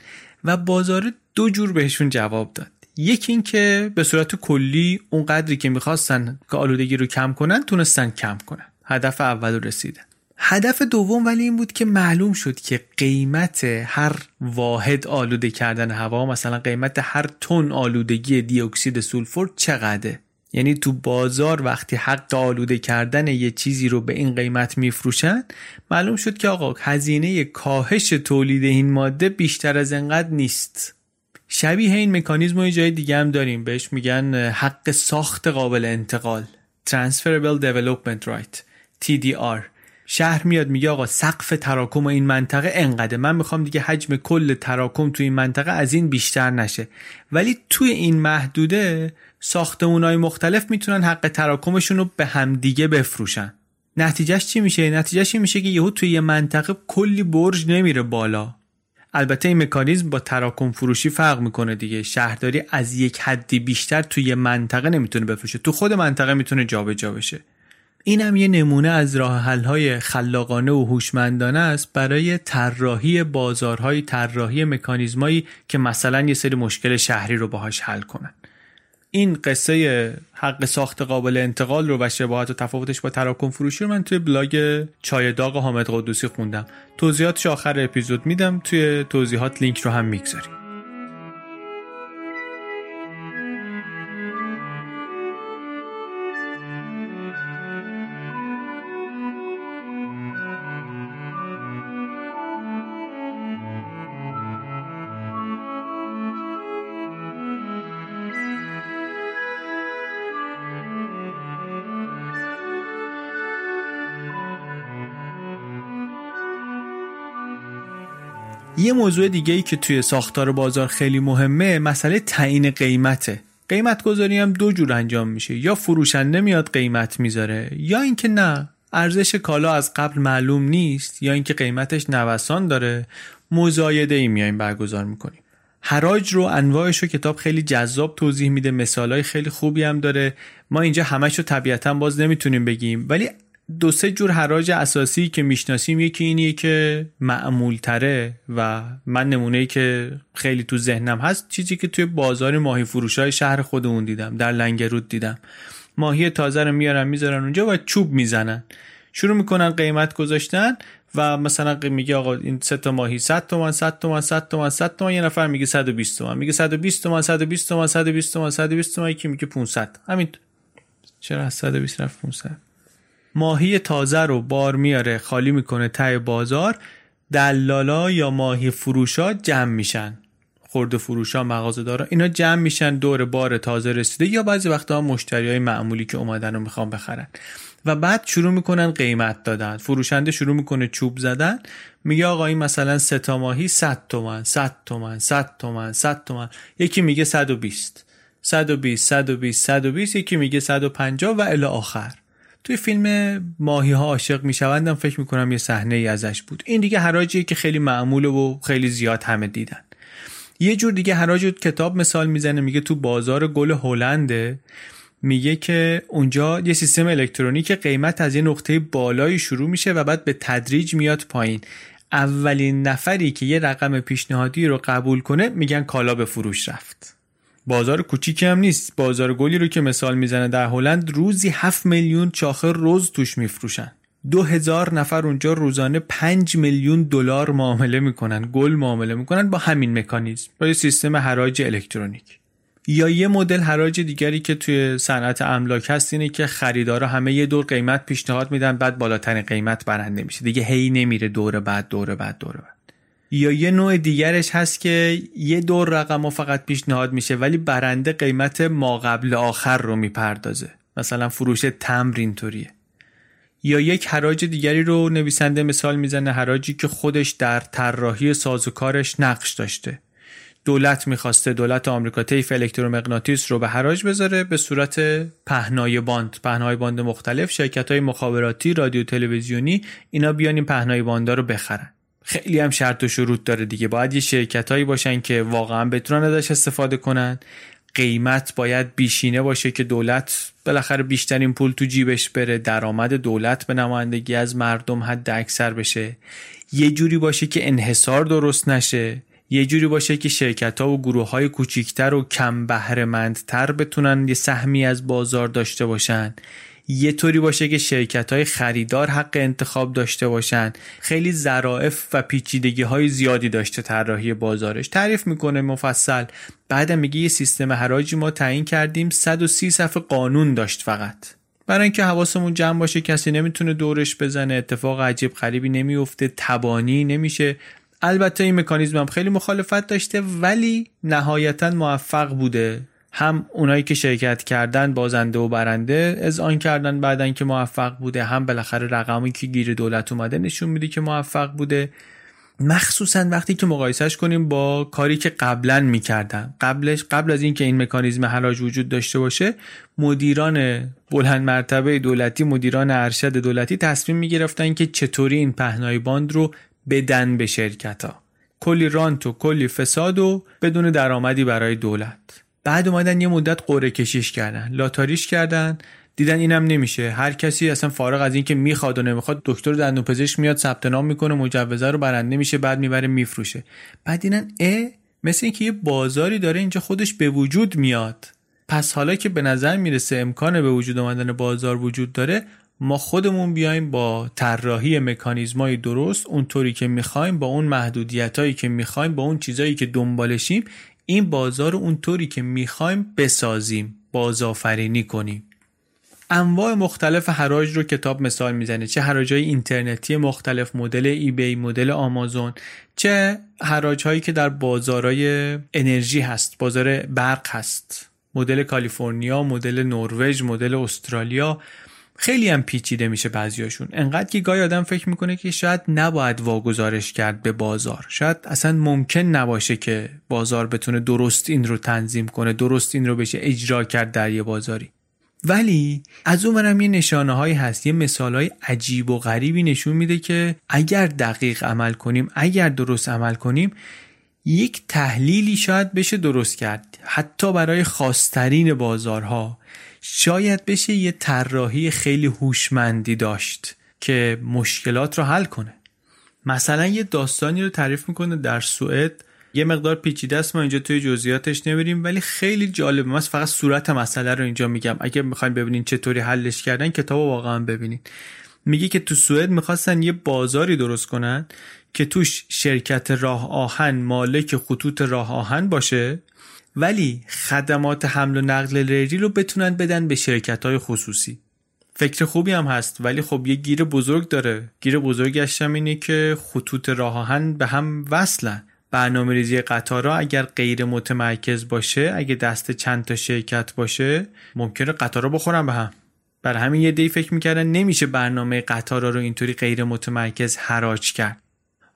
و بازار دو جور بهشون جواب داد. یکی این که به صورت کلی اون قدری که می‌خواستن که آلودگی رو کم کنن تونستن کم کنن. هدف اول رو رسیدن. هدف دوم ولی این بود که معلوم شد که قیمت هر واحد آلوده کردن هوا مثلا قیمت هر تن آلودگی دیوکسید سولفور چقدره؟ یعنی تو بازار وقتی حق آلوده کردن یه چیزی رو به این قیمت میفروشن معلوم شد که آقا هزینه کاهش تولید این ماده بیشتر از انقدر نیست. شبیه این مکانیزم و جای دیگه هم داریم. بهش میگن حق ساخت قابل انتقال. Transferable Development Right TDR شهر میاد میگه آقا سقف تراکم این منطقه انقدر من می‌خوام دیگه حجم کل تراکم توی این منطقه از این بیشتر نشه. ولی توی این محدوده ساختمونای مختلف می‌تونن حق تراکمشون رو به همدیگه بفروشن. نتیجهش چی میشه؟ نتیجهش این میشه که یهو توی یه منطقه کلی برج نمیره بالا. البته این مکانیزم با تراکم فروشی فرق می‌کنه دیگه. شهرداری از یک حدی بیشتر توی منطقه نمی‌تونه بفروشه. تو خود منطقه می‌تونه جابجا بشه. این هم یه نمونه از راه حل های خلاقانه و هوشمندانه است برای طراحی بازارهای طراحی مکانیزمایی که مثلا یه سری مشکل شهری رو باهاش حل کنن. این قصه حق ساخت قابل انتقال رو و شباهت و تفاوتش با تراکم فروشی رو من توی بلاگ چای داغ حامد قدوسی خوندم. توضیحاتش آخر اپیزود میدم. توی توضیحات لینک رو هم می‌گذاریم. یه موضوع دیگه ای که توی ساختار بازار خیلی مهمه مسئله تعیین قیمته. قیمت گذاری هم دو جور انجام میشه. یا فروشنده میاد قیمت می‌ذاره یا اینکه نه ارزش کالا از قبل معلوم نیست یا اینکه قیمتش نوسان داره مزایده ای میایم برگزار می‌کنیم. حراج رو انواعش رو کتاب خیلی جذاب توضیح میده مثالای خیلی خوبی هم داره. ما اینجا همش رو طبیعتا باز نمی‌تونیم بگیم ولی دو سه جور حراج اساسی که می‌شناسیم یکی اینیه که معمول تره و من نمونه که خیلی تو ذهنم هست چیزی که توی بازار ماهی فروش های شهر خودمون دیدم در لنگرود دیدم. ماهی تازه رو میارن می‌ذارن اونجا و چوب می‌زنن. شروع می‌کنن قیمت گذاشتن و مثلا میگه آقا این سه تا ماهی 100 تومن 100 تومن 100 تومن 100 تومن یه نفر میگه 120 تومن میگه 120 تومن 120 تومن 120 تومن 120 تومن یکی میگه 500 همین. چرا از 120 رفت 500 ماهی تازه رو بار میاره خالی می‌کنه تای بازار دلالا یا ماهی فروشا جمع میشن. خورده فروشا مغازه دارا اینا جمع میشن دور بار تازه رسیده یا بعضی وقتا مشتری های معمولی که اومدن رو می‌خوان بخرن. و بعد شروع می‌کنن قیمت دادن. فروشنده شروع می‌کنه چوب زدن. میگه آقا این مثلا سه ماهی 100 تومن 100 تومن 100 تومن 100 تومن. یکی میگه 120 120 120 120 یکی میگه 150 و الی آخر. توی فیلم ماهی ها عاشق میشوندم فکر می‌کنم یه صحنه ای ازش بود. این دیگه حراجیه که خیلی معموله و خیلی زیاد همه دیدن. یه جور دیگه حراج کتاب مثال می‌زنه میگه تو بازار گل هلنده میگه که اونجا یه سیستم الکترونیک قیمت از یه نقطه بالایی شروع میشه و بعد به تدریج میاد پایین. اولین نفری که یه رقم پیشنهادی رو قبول کنه میگن کالا به فروش رفت. بازار کوچیکی هم نیست. بازار گلی رو که مثال می‌زنه در هلند روزی 7 میلیون چاخه روز توش میفروشن. دو هزار نفر اونجا روزانه 5 میلیون دلار معامله می‌کنن گل معامله می‌کنن با همین مکانیزم با سیستم حراج الکترونیک. یا یه مدل حراج دیگری که توی صنعت املاک هست اینه که خریدارا همه یه دور قیمت پیشنهاد میدن بعد بالاترین قیمت برنده میشه. دیگه هی نمیره دور بعد دور بعد دور بعد. یا یه نوع دیگرش هست که یه دور رقم فقط پیشنهاد میشه ولی برنده قیمت ما قبل آخر رو می‌پردازه. مثلا فروش تمر اینطوریه. یا یک حراج دیگری رو نویسنده مثال می‌زنه حراجی که خودش در طراحی سازوکارش نقش داشته. دولت می‌خواسته دولت آمریکا طیف الکترومغناطیس رو به حراج بذاره به صورت پهنای باند. پهنای باند مختلف شرکت های مخابراتی رادیو تلویزیونی اینا بیان این پهنای باندا رو بخرن. خیلی هم شرط و شروط داره دیگه. باید یه شرکت هایی باشن که واقعا بتونن ازش استفاده کنن. قیمت باید بیشینه باشه که دولت بالاخره بیشترین پول تو جیبش بره. درآمد دولت به نمایندگی از مردم حد اکثر بشه. یه جوری باشه که انحصار درست نشه. یه جوری باشه که شرکت ها و گروه های کوچیکتر و کم بهرهمندتر بتونن یه سهمی از بازار داشته باشن. یه طوری باشه که شرکت های خریدار حق انتخاب داشته باشن. خیلی ظرافت و پیچیدگی های زیادی داشته طراحی بازارش. تعریف می‌کنه مفصل. بعدم میگه یه سیستم حراجی ما تعیین کردیم. 130 صفحه قانون داشت فقط. برای اینکه حواسمون جمع باشه کسی نمی‌تونه دورش بزنه. اتفاق عجیب غریبی نمیفته تبانی نمیشه. البته این مکانیزم هم خیلی مخالفت داشته ولی نهایتا موفق بوده. هم اونایی که شرکت کردن بازنده و برنده از آن کردن بعدن که موفق بوده هم بالاخره رقمی که گیر دولت اومده نشون میده که موفق بوده. مخصوصا وقتی که مقایسهش کنیم با کاری که قبلا می‌کردن. قبلش قبل از اینکه این مکانیزم حراج وجود داشته باشه مدیران بلند مرتبه دولتی مدیران ارشد دولتی تصمیم می‌گرفتن که چطوری این پهنای باند رو بدن به شرکت ها کلی رانت و کلی فساد و بدون درآمدی برای دولت. بعد اومدن یه مدت قره کشیش کردن لاتاریش کردن. دیدن اینم نمیشه. هر کسی اصلا فارغ از اینکه می‌خواد و نمی‌خواد دکتر دندونپزشک میاد ثبت نام می‌کنه مجوزه رو برنده میشه بعد می‌بره میفروشه. بعد دیدن ا مثل اینکه یه بازاری داره اینجا خودش به وجود میاد. پس حالا که به نظر می‌رسه امکان به وجود آمدن بازار وجود داره ما خودمون بیایم با طراحی مکانیزمای درست اونطوری که می‌خوایم با اون محدودیتایی که می‌خوایم با اون چیزایی که دنبالشیم این بازار رو اونطوری که می‌خوایم بسازیم بازآفرینی کنیم. انواع مختلف حراج رو کتاب مثال می‌زنه. چه حراج های اینترنتی مختلف مدل ای بی مدل آمازون چه حراج هایی که در بازارهای انرژی هست بازار برق هست. مدل کالیفرنیا مدل نروژ مدل استرالیا. خیلی هم پیچیده میشه بعضیاشون. انقدر که گاهی آدم فکر می‌کنه که شاید نباید واگذارش کرد به بازار. شاید اصلا ممکن نباشه که بازار بتونه درست این رو تنظیم کنه درست این رو بشه اجرا کرد در یه بازاری. ولی از اون منم یه نشانه هایی هست یه مثال های عجیب و غریبی نشون میده که اگر دقیق عمل کنیم اگر درست عمل کنیم یک تحلیلی شاید بشه درست کرد. حتی برای خاصترین بازارها. شاید بشه یه طراحی خیلی هوشمندی داشت که مشکلات رو حل کنه. مثلا یه داستانی رو تعریف می‌کنه در سوئد. یه مقدار پیچیده است ما اینجا توی جزئیاتش نمیریم ولی خیلی جالبه من فقط صورت مسئله رو اینجا میگم. اگه می‌خواین ببینین چطوری حلش کردن کتاب واقعا ببینین. میگه که تو سوئد می‌خواستن یه بازاری درست کنن که توش شرکت راه آهن مالک خطوط راه آهن باشه. ولی خدمات حمل و نقل ریلی رو بتونن بدن به شرکت های خصوصی. فکر خوبی هم هست ولی خب یه گیر بزرگ داره. گیر بزرگش هم اینه که خطوط راه آهن به هم وصلن. برنامه ریزی قطارا اگر غیر متمرکز باشه اگه دست چند تا شرکت باشه ممکنه قطارا بخورن به هم. برای همین یه دی فکر می‌کردن نمیشه برنامه قطارا رو اینطوری غیر متمرکز حراج کرد.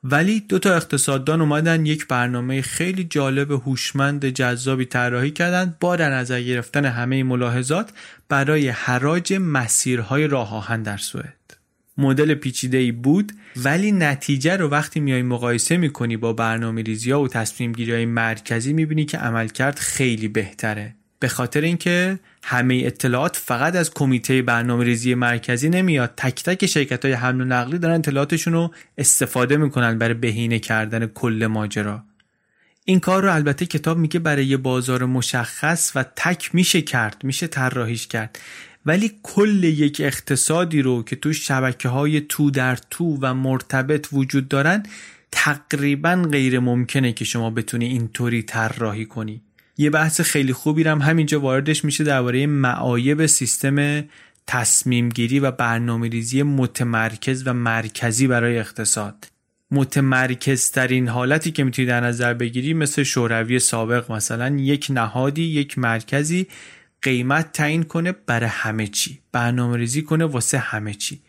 ولی دو تا اقتصاددان اومدن یک برنامه خیلی جالب هوشمند جذابی طراحی کردن با در نظر گرفتن همه ملاحظات برای حراج مسیرهای راه آهن در سوئد. مدل پیچیده ای بود ولی نتیجه رو وقتی میای مقایسه می‌کنی با برنامه ریزی و تصمیم گیری های مرکزی می‌بینی که عملکرد خیلی بهتره. به خاطر اینکه همه اطلاعات فقط از کمیته برنامه ریزی مرکزی نمیاد. تک تک شرکت های حمل و نقلی دارن اطلاعاتشون رو استفاده می‌کنن برای بهینه کردن کل ماجرا. این کار رو البته کتاب میگه برای یه بازار مشخص و تک میشه کرد میشه طراحیش کرد. ولی کل یک اقتصادی رو که تو شبکه های تو در تو و مرتبط وجود دارن تقریبا غیر ممکنه که شما بتونی اینطوری طراحی کنی. یه بحث خیلی خوبی هم همینجا واردش میشه درباره معایب سیستم تصمیم گیری و برنامه ریزی متمرکز و مرکزی برای اقتصاد. متمرکزترین حالتی که می‌تونی در نظر بگیری مثل شوروی سابق مثلا یک نهادی یک مرکزی قیمت تعیین کنه برای همه چی. برنامه ریزی کنه واسه همه چی.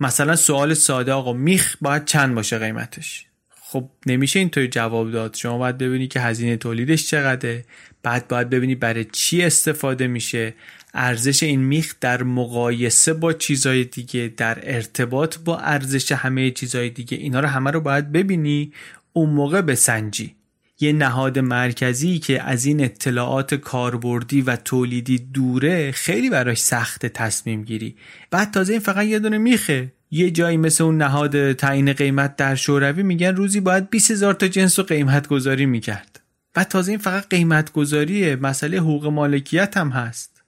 مثلا سوال ساده آقا میخ باید چند باشه قیمتش؟ خب نمیشه اینطوری جواب داد. شما باید ببینی که هزینه تولیدش چقدره. بعد باید ببینی برای چی استفاده میشه. ارزش این میخ در مقایسه با چیزهای دیگه در ارتباط با ارزش همه چیزهای دیگه اینا رو همه رو باید ببینی. اون موقع بسنجی. یه نهاد مرکزی که از این اطلاعات کاربردی و تولیدی دوره خیلی براش سخت تصمیم گیری. بعد تازه این فقط یه دونه میخه. یه جایی مثل اون نهاد تعیین قیمت در شوروی میگن روزی باید 20 هزار تا جنس رو قیمت گذاری می‌کرد. بعد تازه این فقط قیمت گذاریه مسئله حقوق مالکیت هم هست.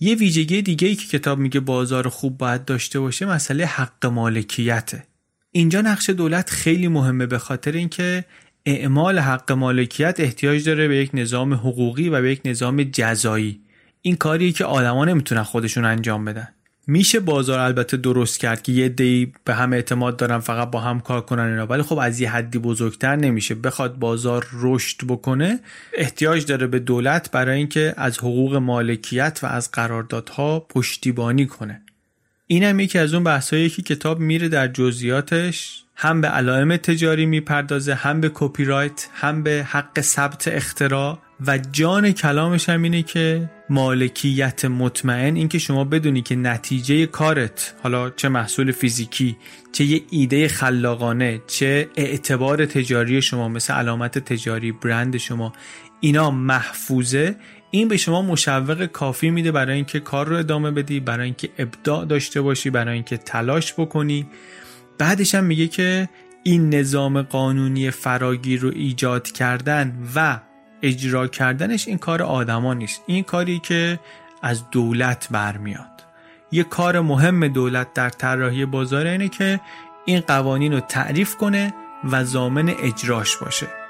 یه ویژگی دیگه ای که کتاب میگه بازار خوب باید داشته باشه مسئله حق مالکیته. اینجا نقش دولت خیلی مهمه به خاطر اینکه اعمال حق مالکیت احتیاج داره به یک نظام حقوقی و به یک نظام جزایی. این کاریه که آدما نمی‌تونن خودشون انجام بدن. میشه بازار البته درست کرد که یه دی به هم اعتماد دارن فقط با هم کار کنن اینا. ولی خب از یه حدی بزرگتر نمیشه. بخواد بازار رشد بکنه احتیاج داره به دولت برای اینکه از حقوق مالکیت و از قراردادها پشتیبانی کنه. این هم یکی از اون بحثایی که کتاب میره در جزئیاتش. هم به علائم تجاری می‌پردازه هم به کپی رایت هم به حق ثبت اختراع. و جان کلامش هم اینه که مالکیت مطمئن اینکه شما بدونی که نتیجه کارت حالا چه محصول فیزیکی چه یه ایده خلاقانه چه اعتبار تجاری شما مثل علامت تجاری برند شما اینا محفوظه. این به شما مشوق کافی میده برای اینکه کار رو ادامه بدی برای اینکه ابداع داشته باشی برای اینکه تلاش بکنی. بعدش هم میگه که این نظام قانونی فراگیر رو ایجاد کردن و اجرا کردنش این کار آدما نیست. این کاری که از دولت برمیاد. یه کار مهم دولت در طراحی بازار اینه که این قوانین رو تعریف کنه و زامن اجراش باشه.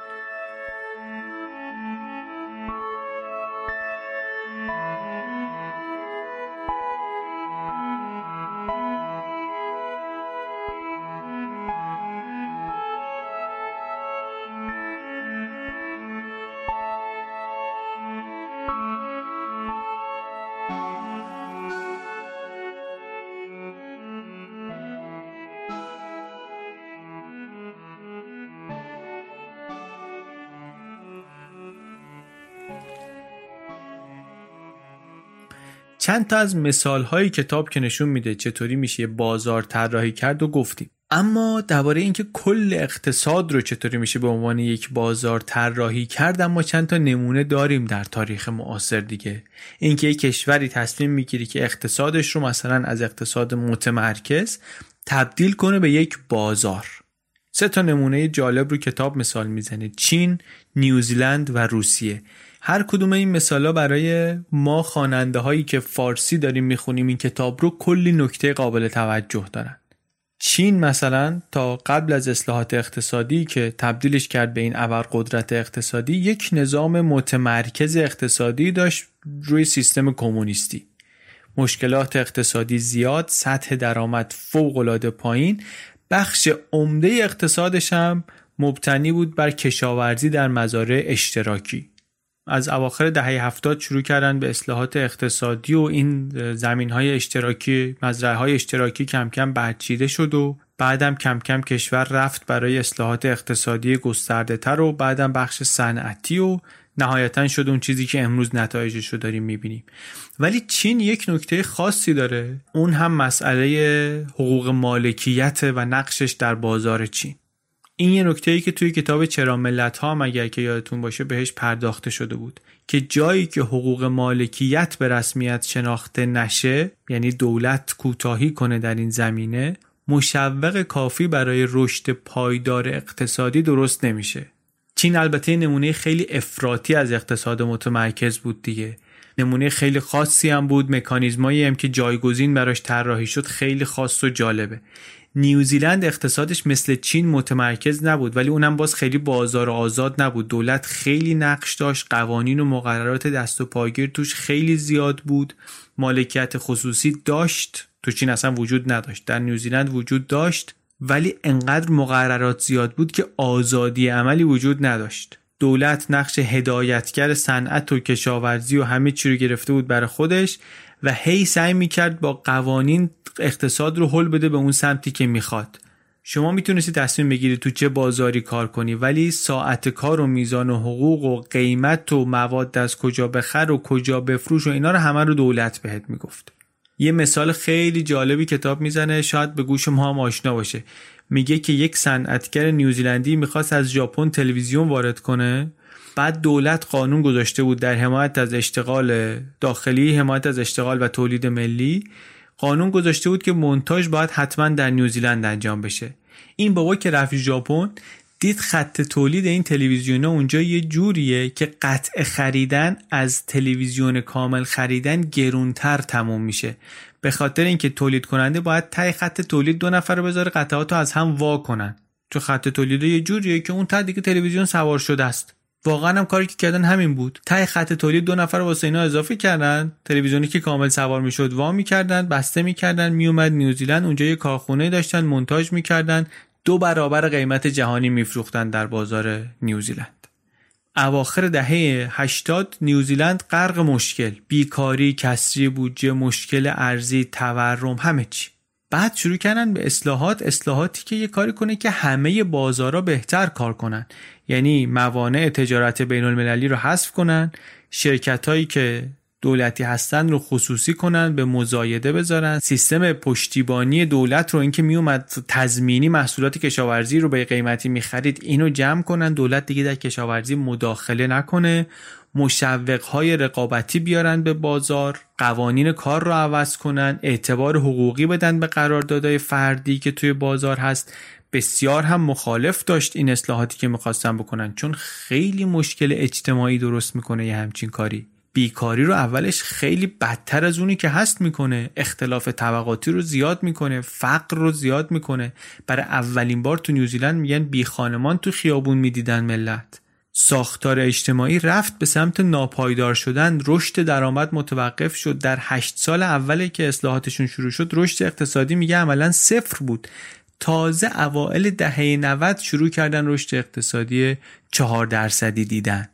چند تا از مثال های کتاب که نشون میده چطوری میشه بازار طراحی کرد و گفتیم. اما درباره اینکه کل اقتصاد رو چطوری میشه به عنوان یک بازار طراحی کرد اما چند تا نمونه داریم در تاریخ معاصر دیگه. اینکه یک کشوری تصمیم می‌گیری که اقتصادش رو مثلا از اقتصاد متمرکز تبدیل کنه به یک بازار. سه تا نمونه جالب رو کتاب مثال می‌زنه. چین، نیوزیلند و روسیه. هر کدوم این مثالا برای ما خواننده هایی که فارسی داریم می‌خونیم این کتاب رو کلی نکته قابل توجه دارن. چین مثلا تا قبل از اصلاحات اقتصادی که تبدیلش کرد به این قدرت اقتصادی یک نظام متمرکز اقتصادی داشت روی سیستم کمونیستی. مشکلات اقتصادی زیاد سطح درآمد فوق العاده پایین بخش عمده اقتصادش هم مبتنی بود بر کشاورزی در مزارع اشتراکی. از اواخر دهه هفتاد شروع کردن به اصلاحات اقتصادی و این زمین های اشتراکی مزرعه های اشتراکی کم کم برچیده شد و بعدم کم کم کشور رفت برای اصلاحات اقتصادی گسترده تر و بعدم بخش صنعتی و نهایتا شد اون چیزی که امروز نتایجش رو داریم می‌بینیم. ولی چین یک نکته خاصی داره. اون هم مسئله حقوق مالکیت و نقشش در بازار چین. این یه نکته ای که توی کتاب چرا ملت ها اگر که یادتون باشه بهش پرداخته شده بود. که جایی که حقوق مالکیت به رسمیت شناخته نشه یعنی دولت کوتاهی کنه در این زمینه مشوق کافی برای رشد پایدار اقتصادی درست نمیشه. چین البته نمونه خیلی افراطی از اقتصاد متمرکز بود دیگه. نمونه خیلی خاصی هم بود مکانیزمایی هم که جایگزین براش طراحی شد خیلی خاص و جالبه. نیوزیلند اقتصادش مثل چین متمرکز نبود ولی اونم باز خیلی بازار آزاد نبود. دولت خیلی نقش داشت قوانین و مقررات دست و پاگیر توش خیلی زیاد بود. مالکیت خصوصی داشت تو چین اصلا وجود نداشت در نیوزیلند وجود داشت ولی انقدر مقررات زیاد بود که آزادی عملی وجود نداشت. دولت نقش هدایتگر صنعت و کشاورزی و همه چی رو گرفته بود برای خودش. و هی سعی می‌کرد با قوانین اقتصاد رو حل بده به اون سمتی که می‌خواد. شما می‌تونستی تصمیم بگیری تو چه بازاری کار کنی ولی ساعت کار و میزان و حقوق و قیمت و مواد از کجا بخر و کجا بفروش و اینا رو همه رو دولت بهت می‌گفت. یه مثال خیلی جالبی کتاب می‌زنه شاید به گوش ما هم آشنا باشه. میگه که یک صنعتگر نیوزیلندی می‌خواست از ژاپن تلویزیون وارد کنه. بعد دولت قانون گذاشته بود در حمایت از اشتغال داخلی حمایت از اشتغال و تولید ملی قانون گذاشته بود که مونتاژ باید حتما در نیوزیلند انجام بشه. این بابا که رفت ژاپن دید خط تولید این تلویزیون اونجا یه جوریه که قطع خریدن از تلویزیون کامل خریدن گرونتر تموم میشه. به خاطر اینکه تولید کننده باید تای خط تولید دو نفر رو بذاره قطعات رو از هم وا کنن. تو خط تولید یه جوریه که اون تا دیگه تلویزیون سوار شده است. واقعا هم کاری که کردن همین بود. تای خط تولید دو نفر واسه اینا اضافه کردن. تلویزیونی که کامل سوار می‌شد وا می‌کردن بسته می‌کردن میومد نیوزیلند اونجا یه کارخونه داشتن مونتاژ می‌کردن. دو برابر قیمت جهانی میفروختن در بازار نیوزیلند اواخر دهه 80 نیوزیلند غرق مشکل. بیکاری کسری بودجه مشکل ارزی تورم همه چی. بعد شروع کردن به اصلاحات اصلاحاتی که یه کاری کنه که همه بازارا بهتر کار کنن. یعنی موانع تجارت بین المللی رو حذف کنن شرکت هایی که دولتی هستن رو خصوصی کنن به مزایده بذارن. سیستم پشتیبانی دولت رو اینکه میومد تضمینی محصولات کشاورزی رو به قیمتی می‌خرید اینو جمع کنن. دولت دیگه در کشاورزی مداخله نکنه. مشوق های رقابتی بیارن به بازار قوانین کار رو عوض کنن اعتبار حقوقی بدن به قراردادهای فردی که توی بازار هست. بسیار هم مخالف داشت این اصلاحاتی که می‌خواستن بکنن چون خیلی مشکل اجتماعی درست می‌کنه یه همچین کاری. بیکاری رو اولش خیلی بدتر از اونی که هست می‌کنه. اختلاف طبقاتی رو زیاد می‌کنه فقر رو زیاد می‌کنه. برای اولین بار تو نیوزیلند میگن بی خانمان تو خیابون می‌دیدن ملت. ساختار اجتماعی رفت به سمت ناپایدار شدن. رشد درآمد متوقف شد. در هشت سال اولی که اصلاحاتشون شروع شد رشد اقتصادی میگه عملا صفر بود. تازه اوائل دهه 90 شروع کردن رشد اقتصادی چهار درصدی دیدن.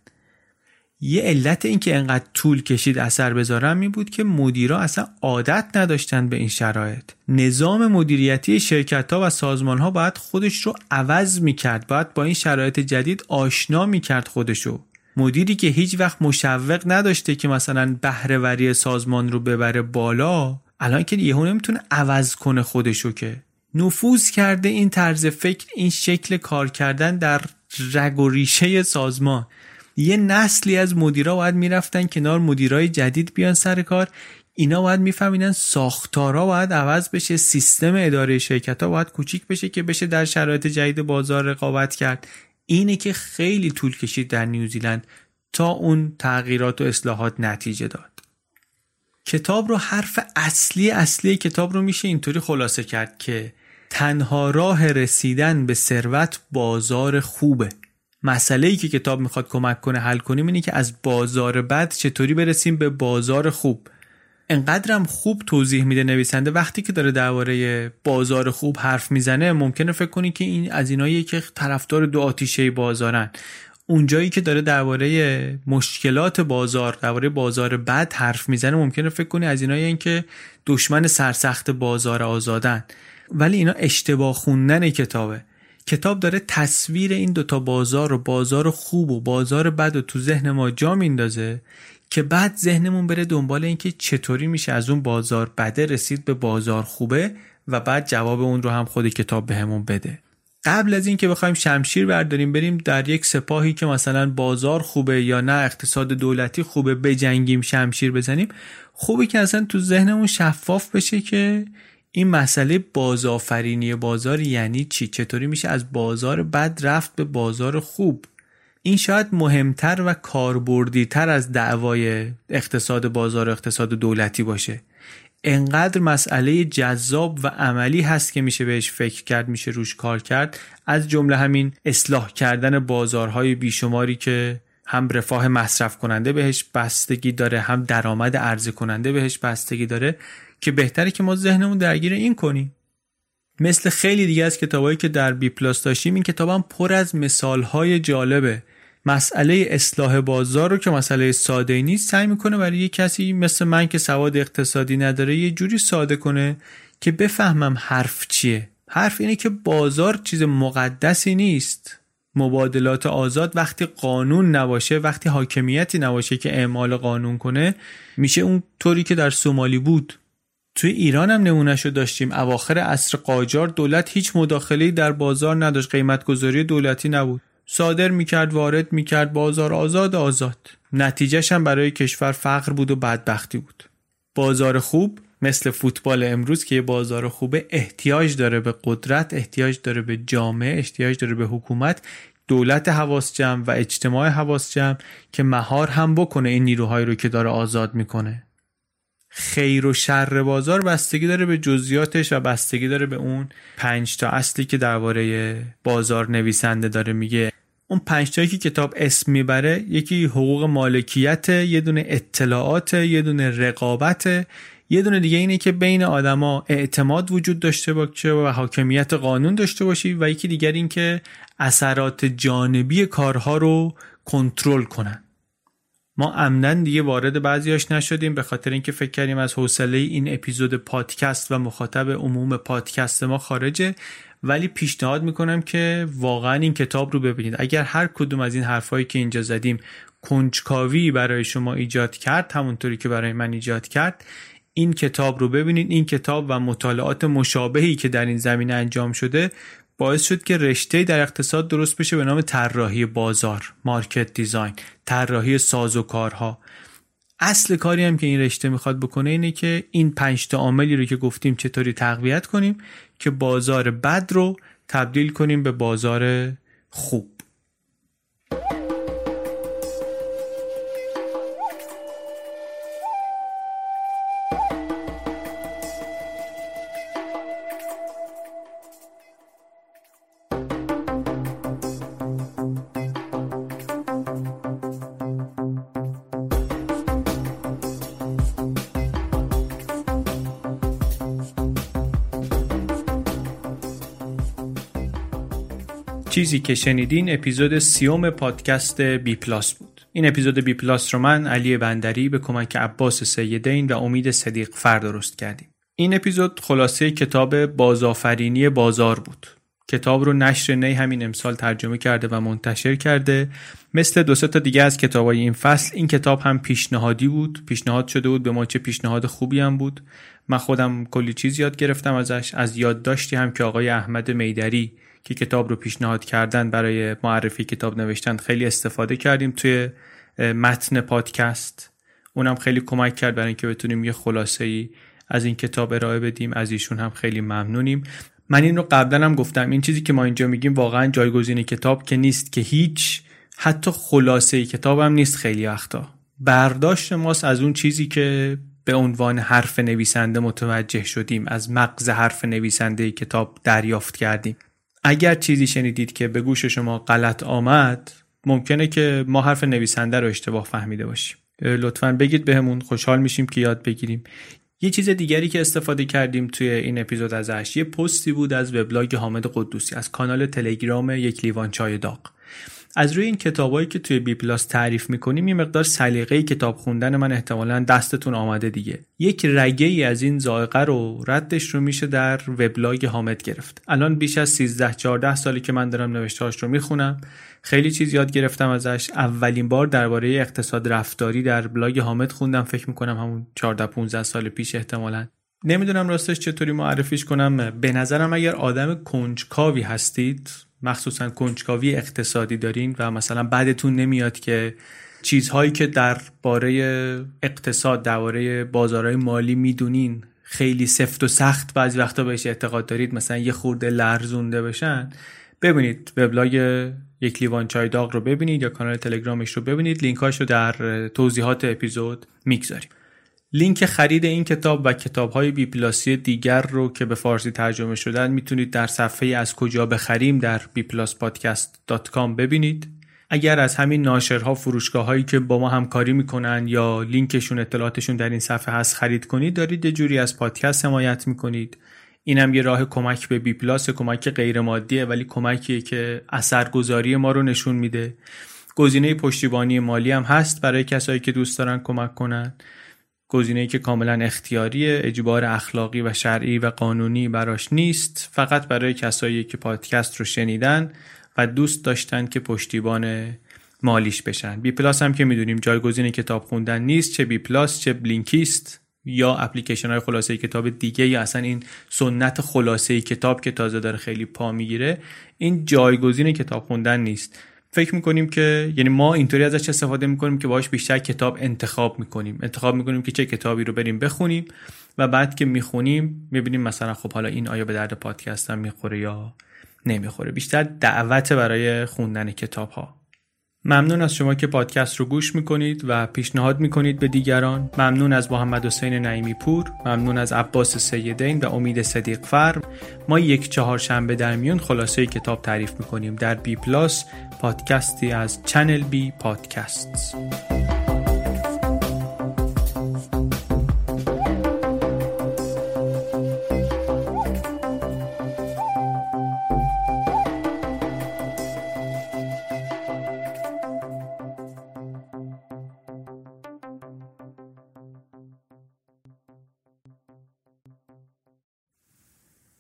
یه علت این که انقدر طول کشید اثر بذارم می بود که مدیرا اصلا عادت نداشتن به این شرایط. نظام مدیریتی شرکت ها و سازمان ها باید خودش رو عوض می کرد باید با این شرایط جدید آشنا می کرد خودشو. مدیری که هیچ وقت مشوق نداشته که مثلا بهرهوری سازمان رو ببره بالا الان که یهو نمی‌تونه عوض کنه خودشو که. نفوذ کرده این طرز فکر این شکل کار کردن در رگ و ریشه سازمان. یه نسلی از مدیرا باید می‌رفتن کنار مدیرای جدید بیان سر کار. اینا باید میفهمیدن ساختارا باید عوض بشه سیستم اداره شرکت ها باید کوچیک بشه که بشه در شرایط جدید بازار رقابت کرد. اینه که خیلی طول کشید در نیوزیلند تا اون تغییرات و اصلاحات نتیجه داد. کتاب رو حرف اصلی اصلی کتاب رو میشه اینطوری خلاصه کرد که تنها راه رسیدن به ثروت بازار خوبه. مسئله ای که کتاب می‌خواد کمک کنه حل کنیم اینه که از بازار بد چطوری برسیم به بازار خوب. انقدرم خوب توضیح میده نویسنده. وقتی که داره درباره بازار خوب حرف می‌زنه ممکنه فکر کنی که این از اینایی که طرفدار دو آتیشه بازارن. اونجایی که داره درباره مشکلات بازار درباره بازار بد حرف می‌زنه ممکنه فکر کنی از اینایی که دشمن سرسخت بازار آزادن. ولی اینا اشتباه خوندن کتابه. کتاب داره تصویر این دوتا بازار و بازار خوب و بازار بد و تو ذهن ما جا میندازه که بعد ذهنمون بره دنبال اینکه چطوری میشه از اون بازار بده رسید به بازار خوبه و بعد جواب اون رو هم خود کتاب بهمون به بده. قبل از اینکه بخوایم شمشیر برداریم بریم در یک سپاهی که مثلا بازار خوبه یا نه اقتصاد دولتی خوبه بجنگیم شمشیر بزنیم. خوبه که اصلا تو ذهنمون شفاف بشه که این مسئله بازآفرینی بازار یعنی چی؟ چطوری میشه از بازار بد رفت به بازار خوب؟ این شاید مهمتر و کاربردیتر از دعوای اقتصاد بازار و اقتصاد دولتی باشه. انقدر مسئله جذاب و عملی هست که میشه بهش فکر کرد میشه روش کار کرد. از جمله همین اصلاح کردن بازارهای بیشماری که هم رفاه مصرف کننده بهش بستگی داره هم درآمد عرضه کننده بهش بستگی داره. که بهتره که ما ذهنمون درگیر این کنیم. مثل خیلی دیگه از کتابایی که در بی پلاس داشتیم این کتابم پر از مثالهای جالبه. مسئله اصلاح بازار رو که مسئله ساده نیست سعی می‌کنه برای یه کسی مثل من که سواد اقتصادی نداره یه جوری ساده کنه که بفهمم حرف چیه. حرف اینه که بازار چیز مقدسی نیست. مبادلات آزاد وقتی قانون نباشه وقتی حاکمیتی نباشه که اعمال قانون کنه میشه اون طوری که در سومالی بود. توی ایران هم نمونهشو داشتیم. اواخر عصر قاجار دولت هیچ مداخله‌ای در بازار نداشت. قیمتگذاری دولتی نبود. صادر می‌کرد وارد می‌کرد بازار آزاد آزاد. نتیجهش هم برای کشور فقر بود و بدبختی بود. بازار خوب مثل فوتبال امروز که یه بازار خوبه احتیاج داره به قدرت احتیاج داره به جامعه احتیاج داره به حکومت. دولت حواس جمع و اجتماع حواس جمع که مهار هم بکنه این نیروهایی رو که داره آزاد می‌کنه. خیر و شر بازار بستگی داره به جزئیاتش و بستگی داره به اون پنج تا اصلی که درباره بازار نویسنده داره میگه. اون پنج تایی که کتاب اسم می‌بره یکی حقوق مالکیت یه دونه اطلاعات یه دونه رقابت یه دونه دیگه اینه که بین آدما اعتماد وجود داشته باشه و حاکمیت قانون داشته باشی و یکی دیگر این که اثرات جانبی کارها رو کنترل کنن. ما عمدن دیگه وارد بعضیاش نشدیم به خاطر اینکه فکر کردیم از حوصله این اپیزود پادکست و مخاطب عموم پادکست ما خارجه. ولی پیشنهاد می‌کنم که واقعا این کتاب رو ببینید. اگر هر کدوم از این حرفایی که اینجا زدیم کنجکاوی برای شما ایجاد کرد همونطوری که برای من ایجاد کرد این کتاب رو ببینید. این کتاب و مطالعات مشابهی که در این زمینه انجام شده باعث شد که رشته در اقتصاد درست بشه به نام طراحی بازار مارکت دیزاین طراحی سازوکارها اصل کاری هم که این رشته می‌خواد بکنه اینه که این پنج تا عاملی رو که گفتیم چطوری تقویت کنیم که بازار بد رو تبدیل کنیم به بازار خوب. چیزی که شنیدین اپیزود سی‌ام پادکست بی پلاس بود. این اپیزود بی پلاس رو من علی بندری به کمک عباس سیدین و امید صدیق فر درست کردیم. این اپیزود خلاصه کتاب بازآفرینی بازار بود. کتاب رو نشر نی همین امسال ترجمه کرده و منتشر کرده. مثل دو تا دیگه از کتابای این فصل این کتاب هم پیشنهادی بود. پیشنهاد شده بود به ما چه پیشنهاد خوبی هم بود. من خودم کلی چیز یاد گرفتم ازش. از یادداشتی هم که آقای احمد میدری که کتاب رو پیشنهاد کردن برای معرفی کتاب نوشتن خیلی استفاده کردیم توی متن پادکست. اونم خیلی کمک کرد برای اینکه بتونیم یه خلاصه ای از این کتاب ارائه بدیم. از ایشون هم خیلی ممنونیم. من این رو قبلا هم گفتم. این چیزی که ما اینجا میگیم واقعا جایگزین کتاب که نیست که هیچ حتی خلاصه کتاب هم نیست خیلی وقتا. برداشت ماست از اون چیزی که به عنوان حرف نویسنده متوجه شدیم. از مغز حرف نویسنده کتاب دریافت کردیم. اگر چیزی شنیدید که به گوش شما غلط آمد ممکنه که ما حرف نویسنده رو اشتباه فهمیده باشیم. لطفا بگید بهمون خوشحال میشیم که یاد بگیریم. یه چیز دیگری که استفاده کردیم توی این اپیزود ازش یه پستی بود از وبلاگ حامد قدوسی از کانال تلگرام یک لیوان چای داغ. از روی این کتابایی که توی بی پلاس تعریف می‌کنیم یه مقدار سلیقه کتاب خوندن من احتمالا دستتون آمده دیگه. یک رگه ای از این ذائقه رو ردش رو میشه در وبلاگ حامد گرفت. الان بیش از 13 14 سالی که من دارم نوشتهاش رو می‌خونم. خیلی چیز یاد گرفتم ازش. اولین بار درباره اقتصاد رفتاری در بلاگ حامد خوندم. فکر می‌کنم همون 14 15 سال پیش احتمالا. نمی‌دونم راستش چطوری معرفیش کنم. به نظرم اگر آدم کنجکاوی هستید مخصوصا کنجکاوی اقتصادی دارین و مثلا بعدتون نمیاد که چیزهایی که در باره اقتصاد درباره بازارهای مالی می‌دونین خیلی سفت و سخت بعضی وقتا بهش اعتقاد دارید مثلا یه خورده لرزونده بشن ببینید وبلاگ یک لیوان چای داغ رو ببینید یا کانال تلگرامش رو ببینید لینکاش رو در توضیحات اپیزود می‌گذاریم. لینک خرید این کتاب و کتاب های بی پلاسی دیگر رو که به فارسی ترجمه شدن می‌تونید در صفحه از کجا بخریم در bpluspodcast.com ببینید. اگر از همین ناشرها فروشگاه هایی که با ما همکاری می‌کنن یا لینکشون اطلاعاتشون در این صفحه هست خرید کنید دارید یه جوری از پادکست حمایت می‌کنید. اینم یه راه کمک به بی پلاس کمک غیر مادیه ولی کمکیه که اثرگذاری ما رو نشون میده. گزینه پشتیبانی مالی هم هست برای کسایی که دوست دارن کمک کنن. گزینه‌ای که کاملا اختیاریه اجبار اخلاقی و شرعی و قانونی براش نیست. فقط برای کسایی که پادکست رو شنیدن و دوست داشتن که پشتیبان مالیش بشن. بی پلاس هم که می‌دونیم جایگزین کتاب خوندن نیست چه بی پلاس چه Blinkist یا اپلیکیشن های خلاصه کتاب دیگه یا اصلا این سنت خلاصه کتاب که تازه داره خیلی پا می‌گیره این جایگزین کتاب خوندن نیست. فکر می‌کنیم که یعنی ما اینطوری ازش استفاده می‌کنیم که باهاش بیشتر کتاب انتخاب می‌کنیم. انتخاب می‌کنیم که چه کتابی رو بریم بخونیم و بعد که می‌خونیم می‌بینیم مثلا خب حالا این آیا به درد پادکست هم می‌خوره یا نمی‌خوره. بیشتر دعوت برای خوندن کتاب ها ممنون از شما که پادکست رو گوش می‌کنید و پیشنهاد می‌کنید به دیگران. ممنون از محمد حسین نعیمی پور. ممنون از عباس سیدین و امید صدیق فر ما یک چهارشنبه در میون خلاصه کتاب تعریف می‌کنیم. در بی پلاس پادکستی از چنل بی پادکست.